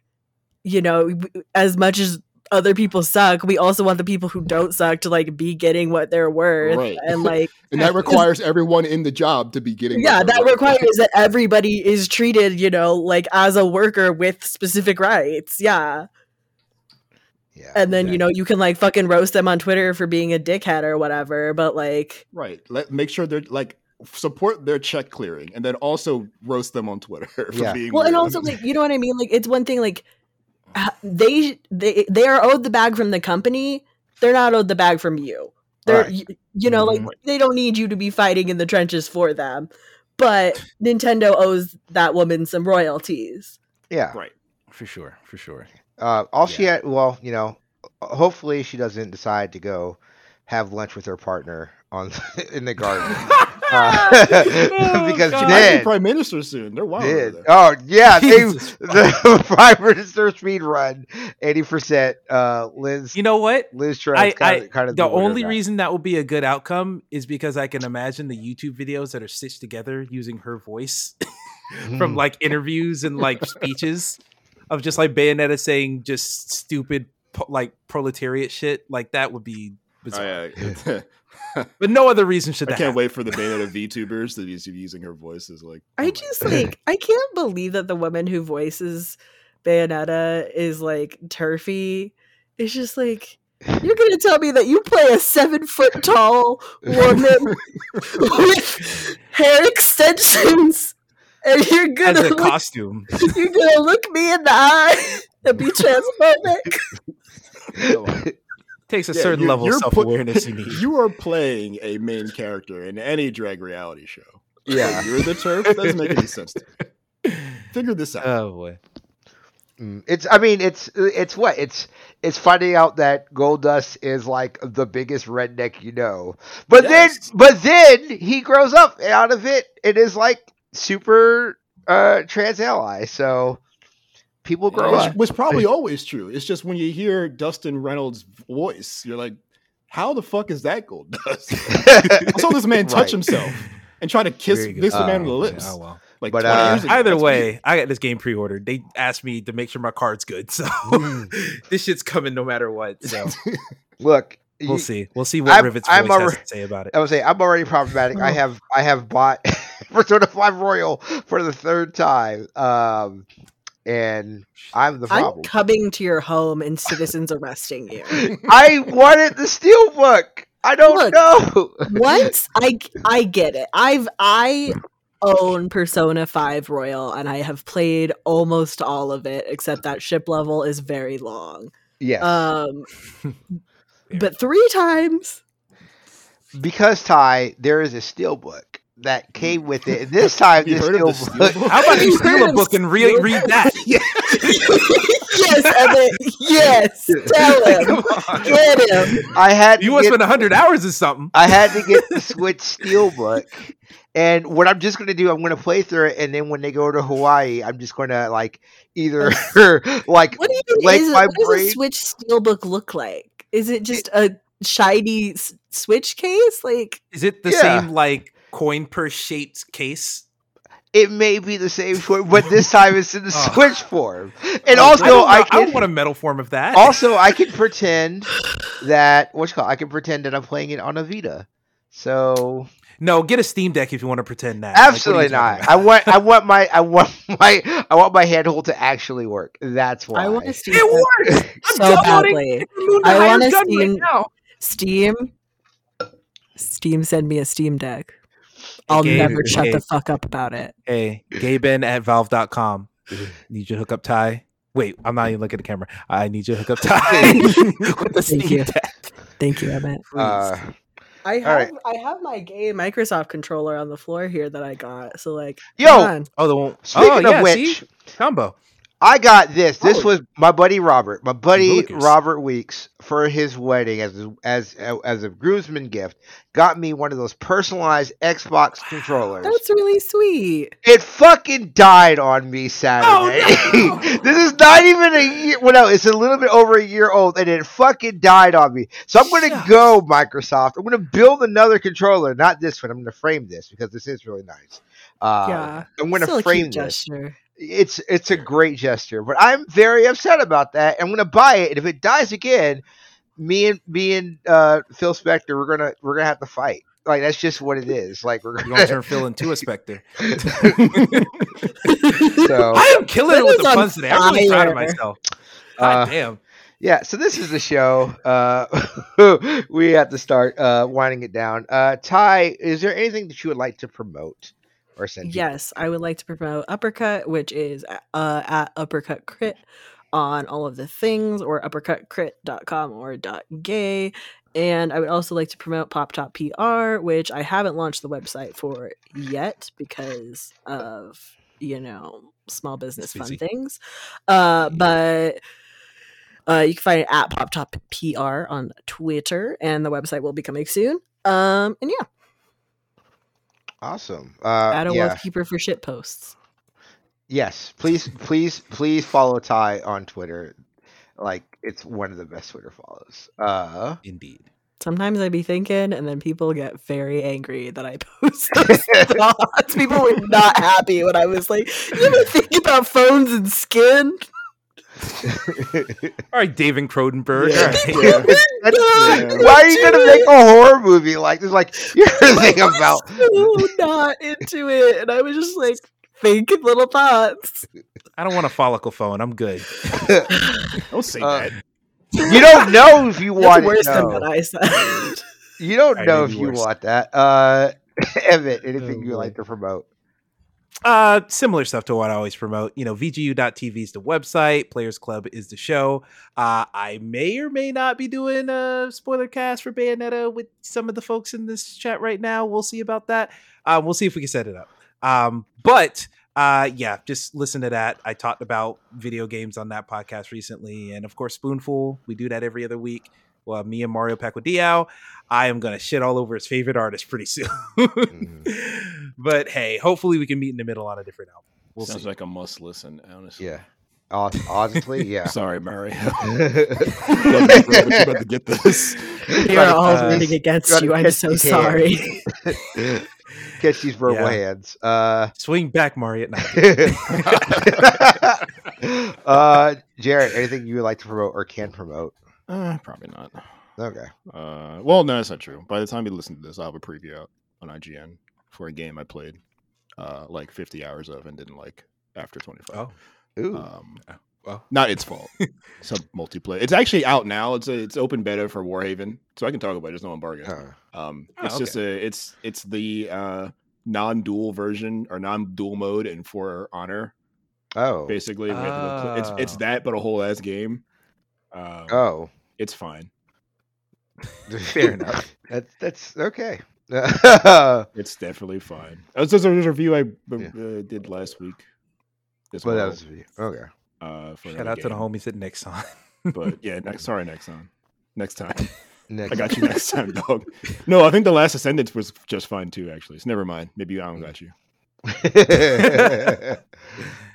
you know, as much as other people suck, we also want the people who don't suck to like be getting what they're worth. Right. And like And that requires everyone in the job to be getting. yeah that worth. requires that everybody is treated you know like as a worker with specific rights yeah Yeah. and then you know you can like fucking roast them on twitter for being a dickhead or whatever but like right. Let make sure they're like support their check clearing, and then also roast them on Twitter for Yeah. being. well and also like you know what i mean like it's one thing like they they they are owed the bag from the company they're not owed the bag from you they're Right. you, you know like Mhm. they don't need you to be fighting in the trenches for them but nintendo owes that woman some royalties yeah. right. For sure, for sure. Uh, all she had, well, you know, hopefully she doesn't decide to go have lunch with her partner on in the garden. Uh, because God. She might then, be prime minister soon. They're wild. over then- there. oh yeah, they, the prime minister speed run, eighty percent. Uh, Liz, You know what? Liz I, Truss kind I of, kind of the winner only that. reason that will be a good outcome is because I can imagine the YouTube videos that are stitched together using her voice from Mhm. like interviews and like speeches of just like Bayonetta saying just stupid like proletariat shit. Like that would be bizarre. Oh, yeah. But no other reason should I can't happen. wait for the Bayonetta VTubers to be using her voice as like. oh I just God. like I can't believe that the woman who voices Bayonetta is like turfy. It's just like you're gonna tell me that you play a seven foot tall woman with hair extensions, and you're gonna a look, costume. you're gonna look me in the eye and be transphobic. Come on. Takes a Yeah, certain you- level of you're self put- awareness you need. You are playing a main character in any drag reality show. yeah. You're the turf. That doesn't make any sense. To me. Figure this out. Oh boy. Mm, It's. I mean, it's. It's what it's. It's finding out that Goldust is like the biggest redneck you know, but Yes. then, but then he grows up out of it and is like super uh trans ally. So people grow which up. was probably always true. It's just when you hear Dustin Reynolds' voice, you're like, "How the fuck is that Gold Dust?" I saw this man touch Right. himself and try to kiss this good. man on Oh, the lips. Oh well. Like, But, 20 uh, years ago. Either way, weird. I got this game pre-ordered. They asked me to make sure my card's good, so Mm. this shit's coming no matter what. So Look, we'll you- see. We'll see what I'm- Rivet's I'm voice a- has to say about it. I would say I'm already problematic. I Oh. have I have bought Persona Five Royal for the third time, um, and I'm the I'm coming to your home and citizens arresting you. I wanted the steel book. I don't Look. know. once I I get it. I've I own Persona 5 Royal and I have played almost all of it except that ship level is very long. yes, Um but 3 times because Ty, there is a steelbook that mm. came with it. And this time, this heard of the steelbook. steelbook? How about you You steal a book and re- read that? yes, Evan, yes. Tell him. Get him. I had You want to get, spend hundred hours or something. I had to get the Switch steelbook. And what I'm just gonna do, I'm gonna play through it, and then when they go to Hawaii, I'm just gonna like either like What even Like is my it, what does brain- a Switch Steelbook look like? Is it just a shiny s- Switch case? Like Is it the Yeah. same like coin per shaped case? it may be the same form, but this time it's in the Oh. Switch form. And Oh, also, I I, know- I want a metal form of that. also I can pretend that what's called I can pretend that I'm playing it on a Vita. So no, get a Steam Deck if you want to pretend that. Like, what are you absolutely talking not. I want I want my I want my I want my handhold to actually work. That's why. I want to Steam It works. I'm so downloading badly. Moon I wanna Gun right Steam Steam send me a Steam Deck. I'll Gabe, never shut hey. the fuck up about it. Hey, Gaben at valve.com. Need you to hook up Ty. Wait, I'm not even looking at the camera. I need you to hook up Ty with the Thank you. Deck. Thank you, Emmett. Uh, I All right. have I have my gay Microsoft controller on the floor here that I got. So like, Yo! come on. Oh, the one. speaking oh, of yeah, which, see? combo. I got this. This Oh. was my buddy Robert, my buddy Boogers. Robert Weeks for his wedding as as as a groomsman gift. Got me one of those personalized Xbox controllers. That's really sweet. It fucking died on me Saturday. Oh, no! this is not even a year. Well, no, it's a little bit over a year old, and it fucking died on me. So I'm going to go Microsoft. I'm going to build another controller, not this one. I'm going to frame this because this is really nice. Uh, yeah. I'm going to frame this. gesture. It's it's a great gesture, but I'm very upset about that. I'm going to buy it, and if it dies again, me and me and uh, Phil Spector, we're gonna we're gonna have to fight. Like that's just what it is. Like we're gonna going to turn Phil into a Spectre. so. I am killing it with the on puns today. I'm really proud of myself. God Uh, damn. Yeah, so this is the show. Uh, we have to start uh, winding it down. Uh, Ty, is there anything that you would like to promote or send? Yes, I would like to promote Uppercut, which is uh, at Uppercut Crit on all of the things, or uppercutcrit.com or .gay. And I would also like to promote Pop Top PR, which I haven't launched the website for yet because of you know small business fun things. Uh, but uh, you can find it at Pop Top PR on Twitter, and the website will be coming soon. Um, and yeah, Awesome. Uh, at a yeah. wealth keeper for shit posts. Yes, please, please, please follow Ty on Twitter. Like it's one of the best Twitter follows. Uh, Indeed. Sometimes I'd be thinking, and then people get very angry that I post those thoughts. People were not happy when I was like, "You ever think about phones and skin?" All right, David Cronenberg. Yeah. All right. Yeah. That's- Why are you gonna make a horror movie like this? Like you're thinking about. so not into it, and I was just like thinking little thoughts. I don't want a follicle phone. I'm good. Don't say Uh, that. you don't know if you That's want worse it. than no. what I said. You don't Alright, know if you worse. want that. Uh, Emmett, anything Oh, you'd like to promote? Uh, similar stuff to what I always promote. You know, VGU.tv is the website. Players Club is the show. Uh, I may or may not be doing a spoiler cast for Bayonetta with some of the folks in this chat right now. We'll see about that. Uh, we'll see if we can set it up. Um, but uh, yeah, just listen to that. I talked about video games on that podcast recently, and of course, Spoonful. We do that every other week. Well, me and Mario Pacquiao. I am gonna shit all over his favorite artist pretty soon. but hey, hopefully we can meet in the middle on a different album. We'll Sounds see. like a must listen, honestly. Yeah. Hon- Honestly, yeah. Sorry, Mario. You, bro, but you about to get this. We are all uh, rooting against you. I'm so these sorry. Catch these verbal Yeah. hands. Uh, Swing back, Mario. Night. uh, Jared, anything you would like to promote or can promote? Uh, probably not. Okay. Uh, well, no, that's not true. By the time you listen to this, I'll have a preview out on IGN for a game I played uh, like 50 hours of and didn't like after 25. Oh, Ooh. Um, well. not its fault. Sub multiplayer. It's actually out now. It's a, it's open beta for Warhaven, so I can talk about it. There's no embargo. Uh, Um, Oh, it's just a it's it's the uh, non-dual version or non-dual mode in For Honor. oh. Basically, we have it's it's Oh. that but a whole ass game. Um, Oh. it's fine. Fair enough. That's that's okay. It's definitely fine. That's just a review I uh, Yeah. did last week. As but well, that was okay. uh, for Shout another out to the homies at Nixon. But yeah, next, sorry, next time. Next time. Next. I got you next time, dog. No, I think the last Ascendance was just fine too, actually. So never mind. Maybe I don't got you.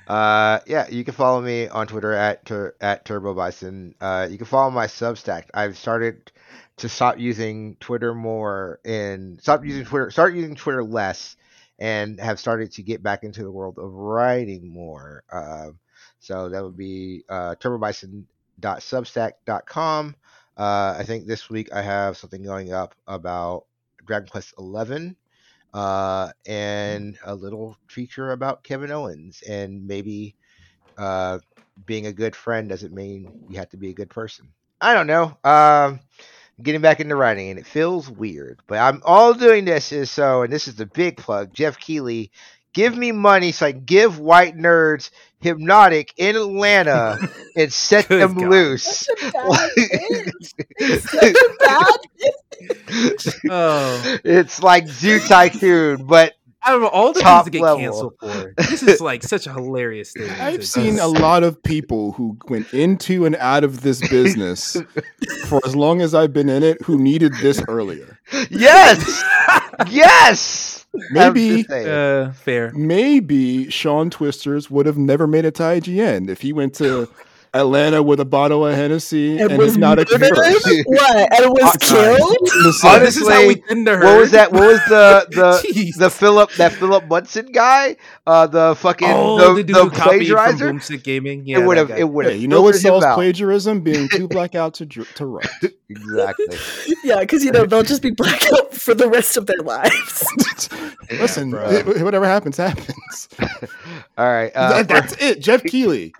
Uh, yeah, you can follow me on Twitter at tur- at Turbo Bison. Uh, you can follow my Substack. I've started to stop using Twitter more and stop using Twitter, start using Twitter less, and have started to get back into the world of writing more. Um, so that would be uh, turbobison.substack.com. Uh, I think this week I have something going up about Dragon Quest Eleven uh, and a little feature about Kevin Owens, and maybe uh, being a good friend doesn't mean you have to be a good person. I don't know. Um, getting back into writing, and it feels weird. But I'm all doing this is so, and this is the big plug. Geoff Keighley, give me money so I can give white nerds Hpnotiq in Atlanta and set Good them God. loose. Such a bad thing. It's such a bad Oh, it's like Zoo Tycoon, but out of all the Top things to get level. canceled for, this is like such a hilarious thing. I've to seen a lot of people who went into and out of this business for as long as I've been in it who needed this earlier. yes, yes. I'm Maybe- Uh, fair. Maybe Sean Twisters would have never made it to IGN if he went to Atlanta with a bottle of Hennessy and and, was Hpnotiq murdered? first. What? And it was killed? Listen, Honestly, this is how we tend to What was that? What was the the the Philip that Filip Miucin guy? Uh, the fucking oh, the, the dude the who from plagiarizer. Boomstick Gaming. Yeah, it would have. It would Hey, have. you know what filtered solves plagiarism? Being too blackout to to write. Exactly. Yeah, because you know they'll just be blackout for the rest of their lives. Listen, bro. it- whatever happens, happens. All right. Uh, That- that's it. Geoff Keighley.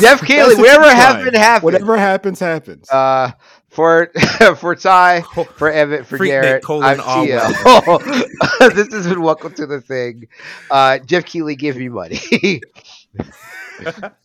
Geoff Keighley, That's the whatever line. happened happened. Whatever happens, happens. Uh, for for Ty, for Evan, for Freaknik Garrett, colon I'm all TL. this has been welcome to the thing. Uh, Geoff Keighley, give me money.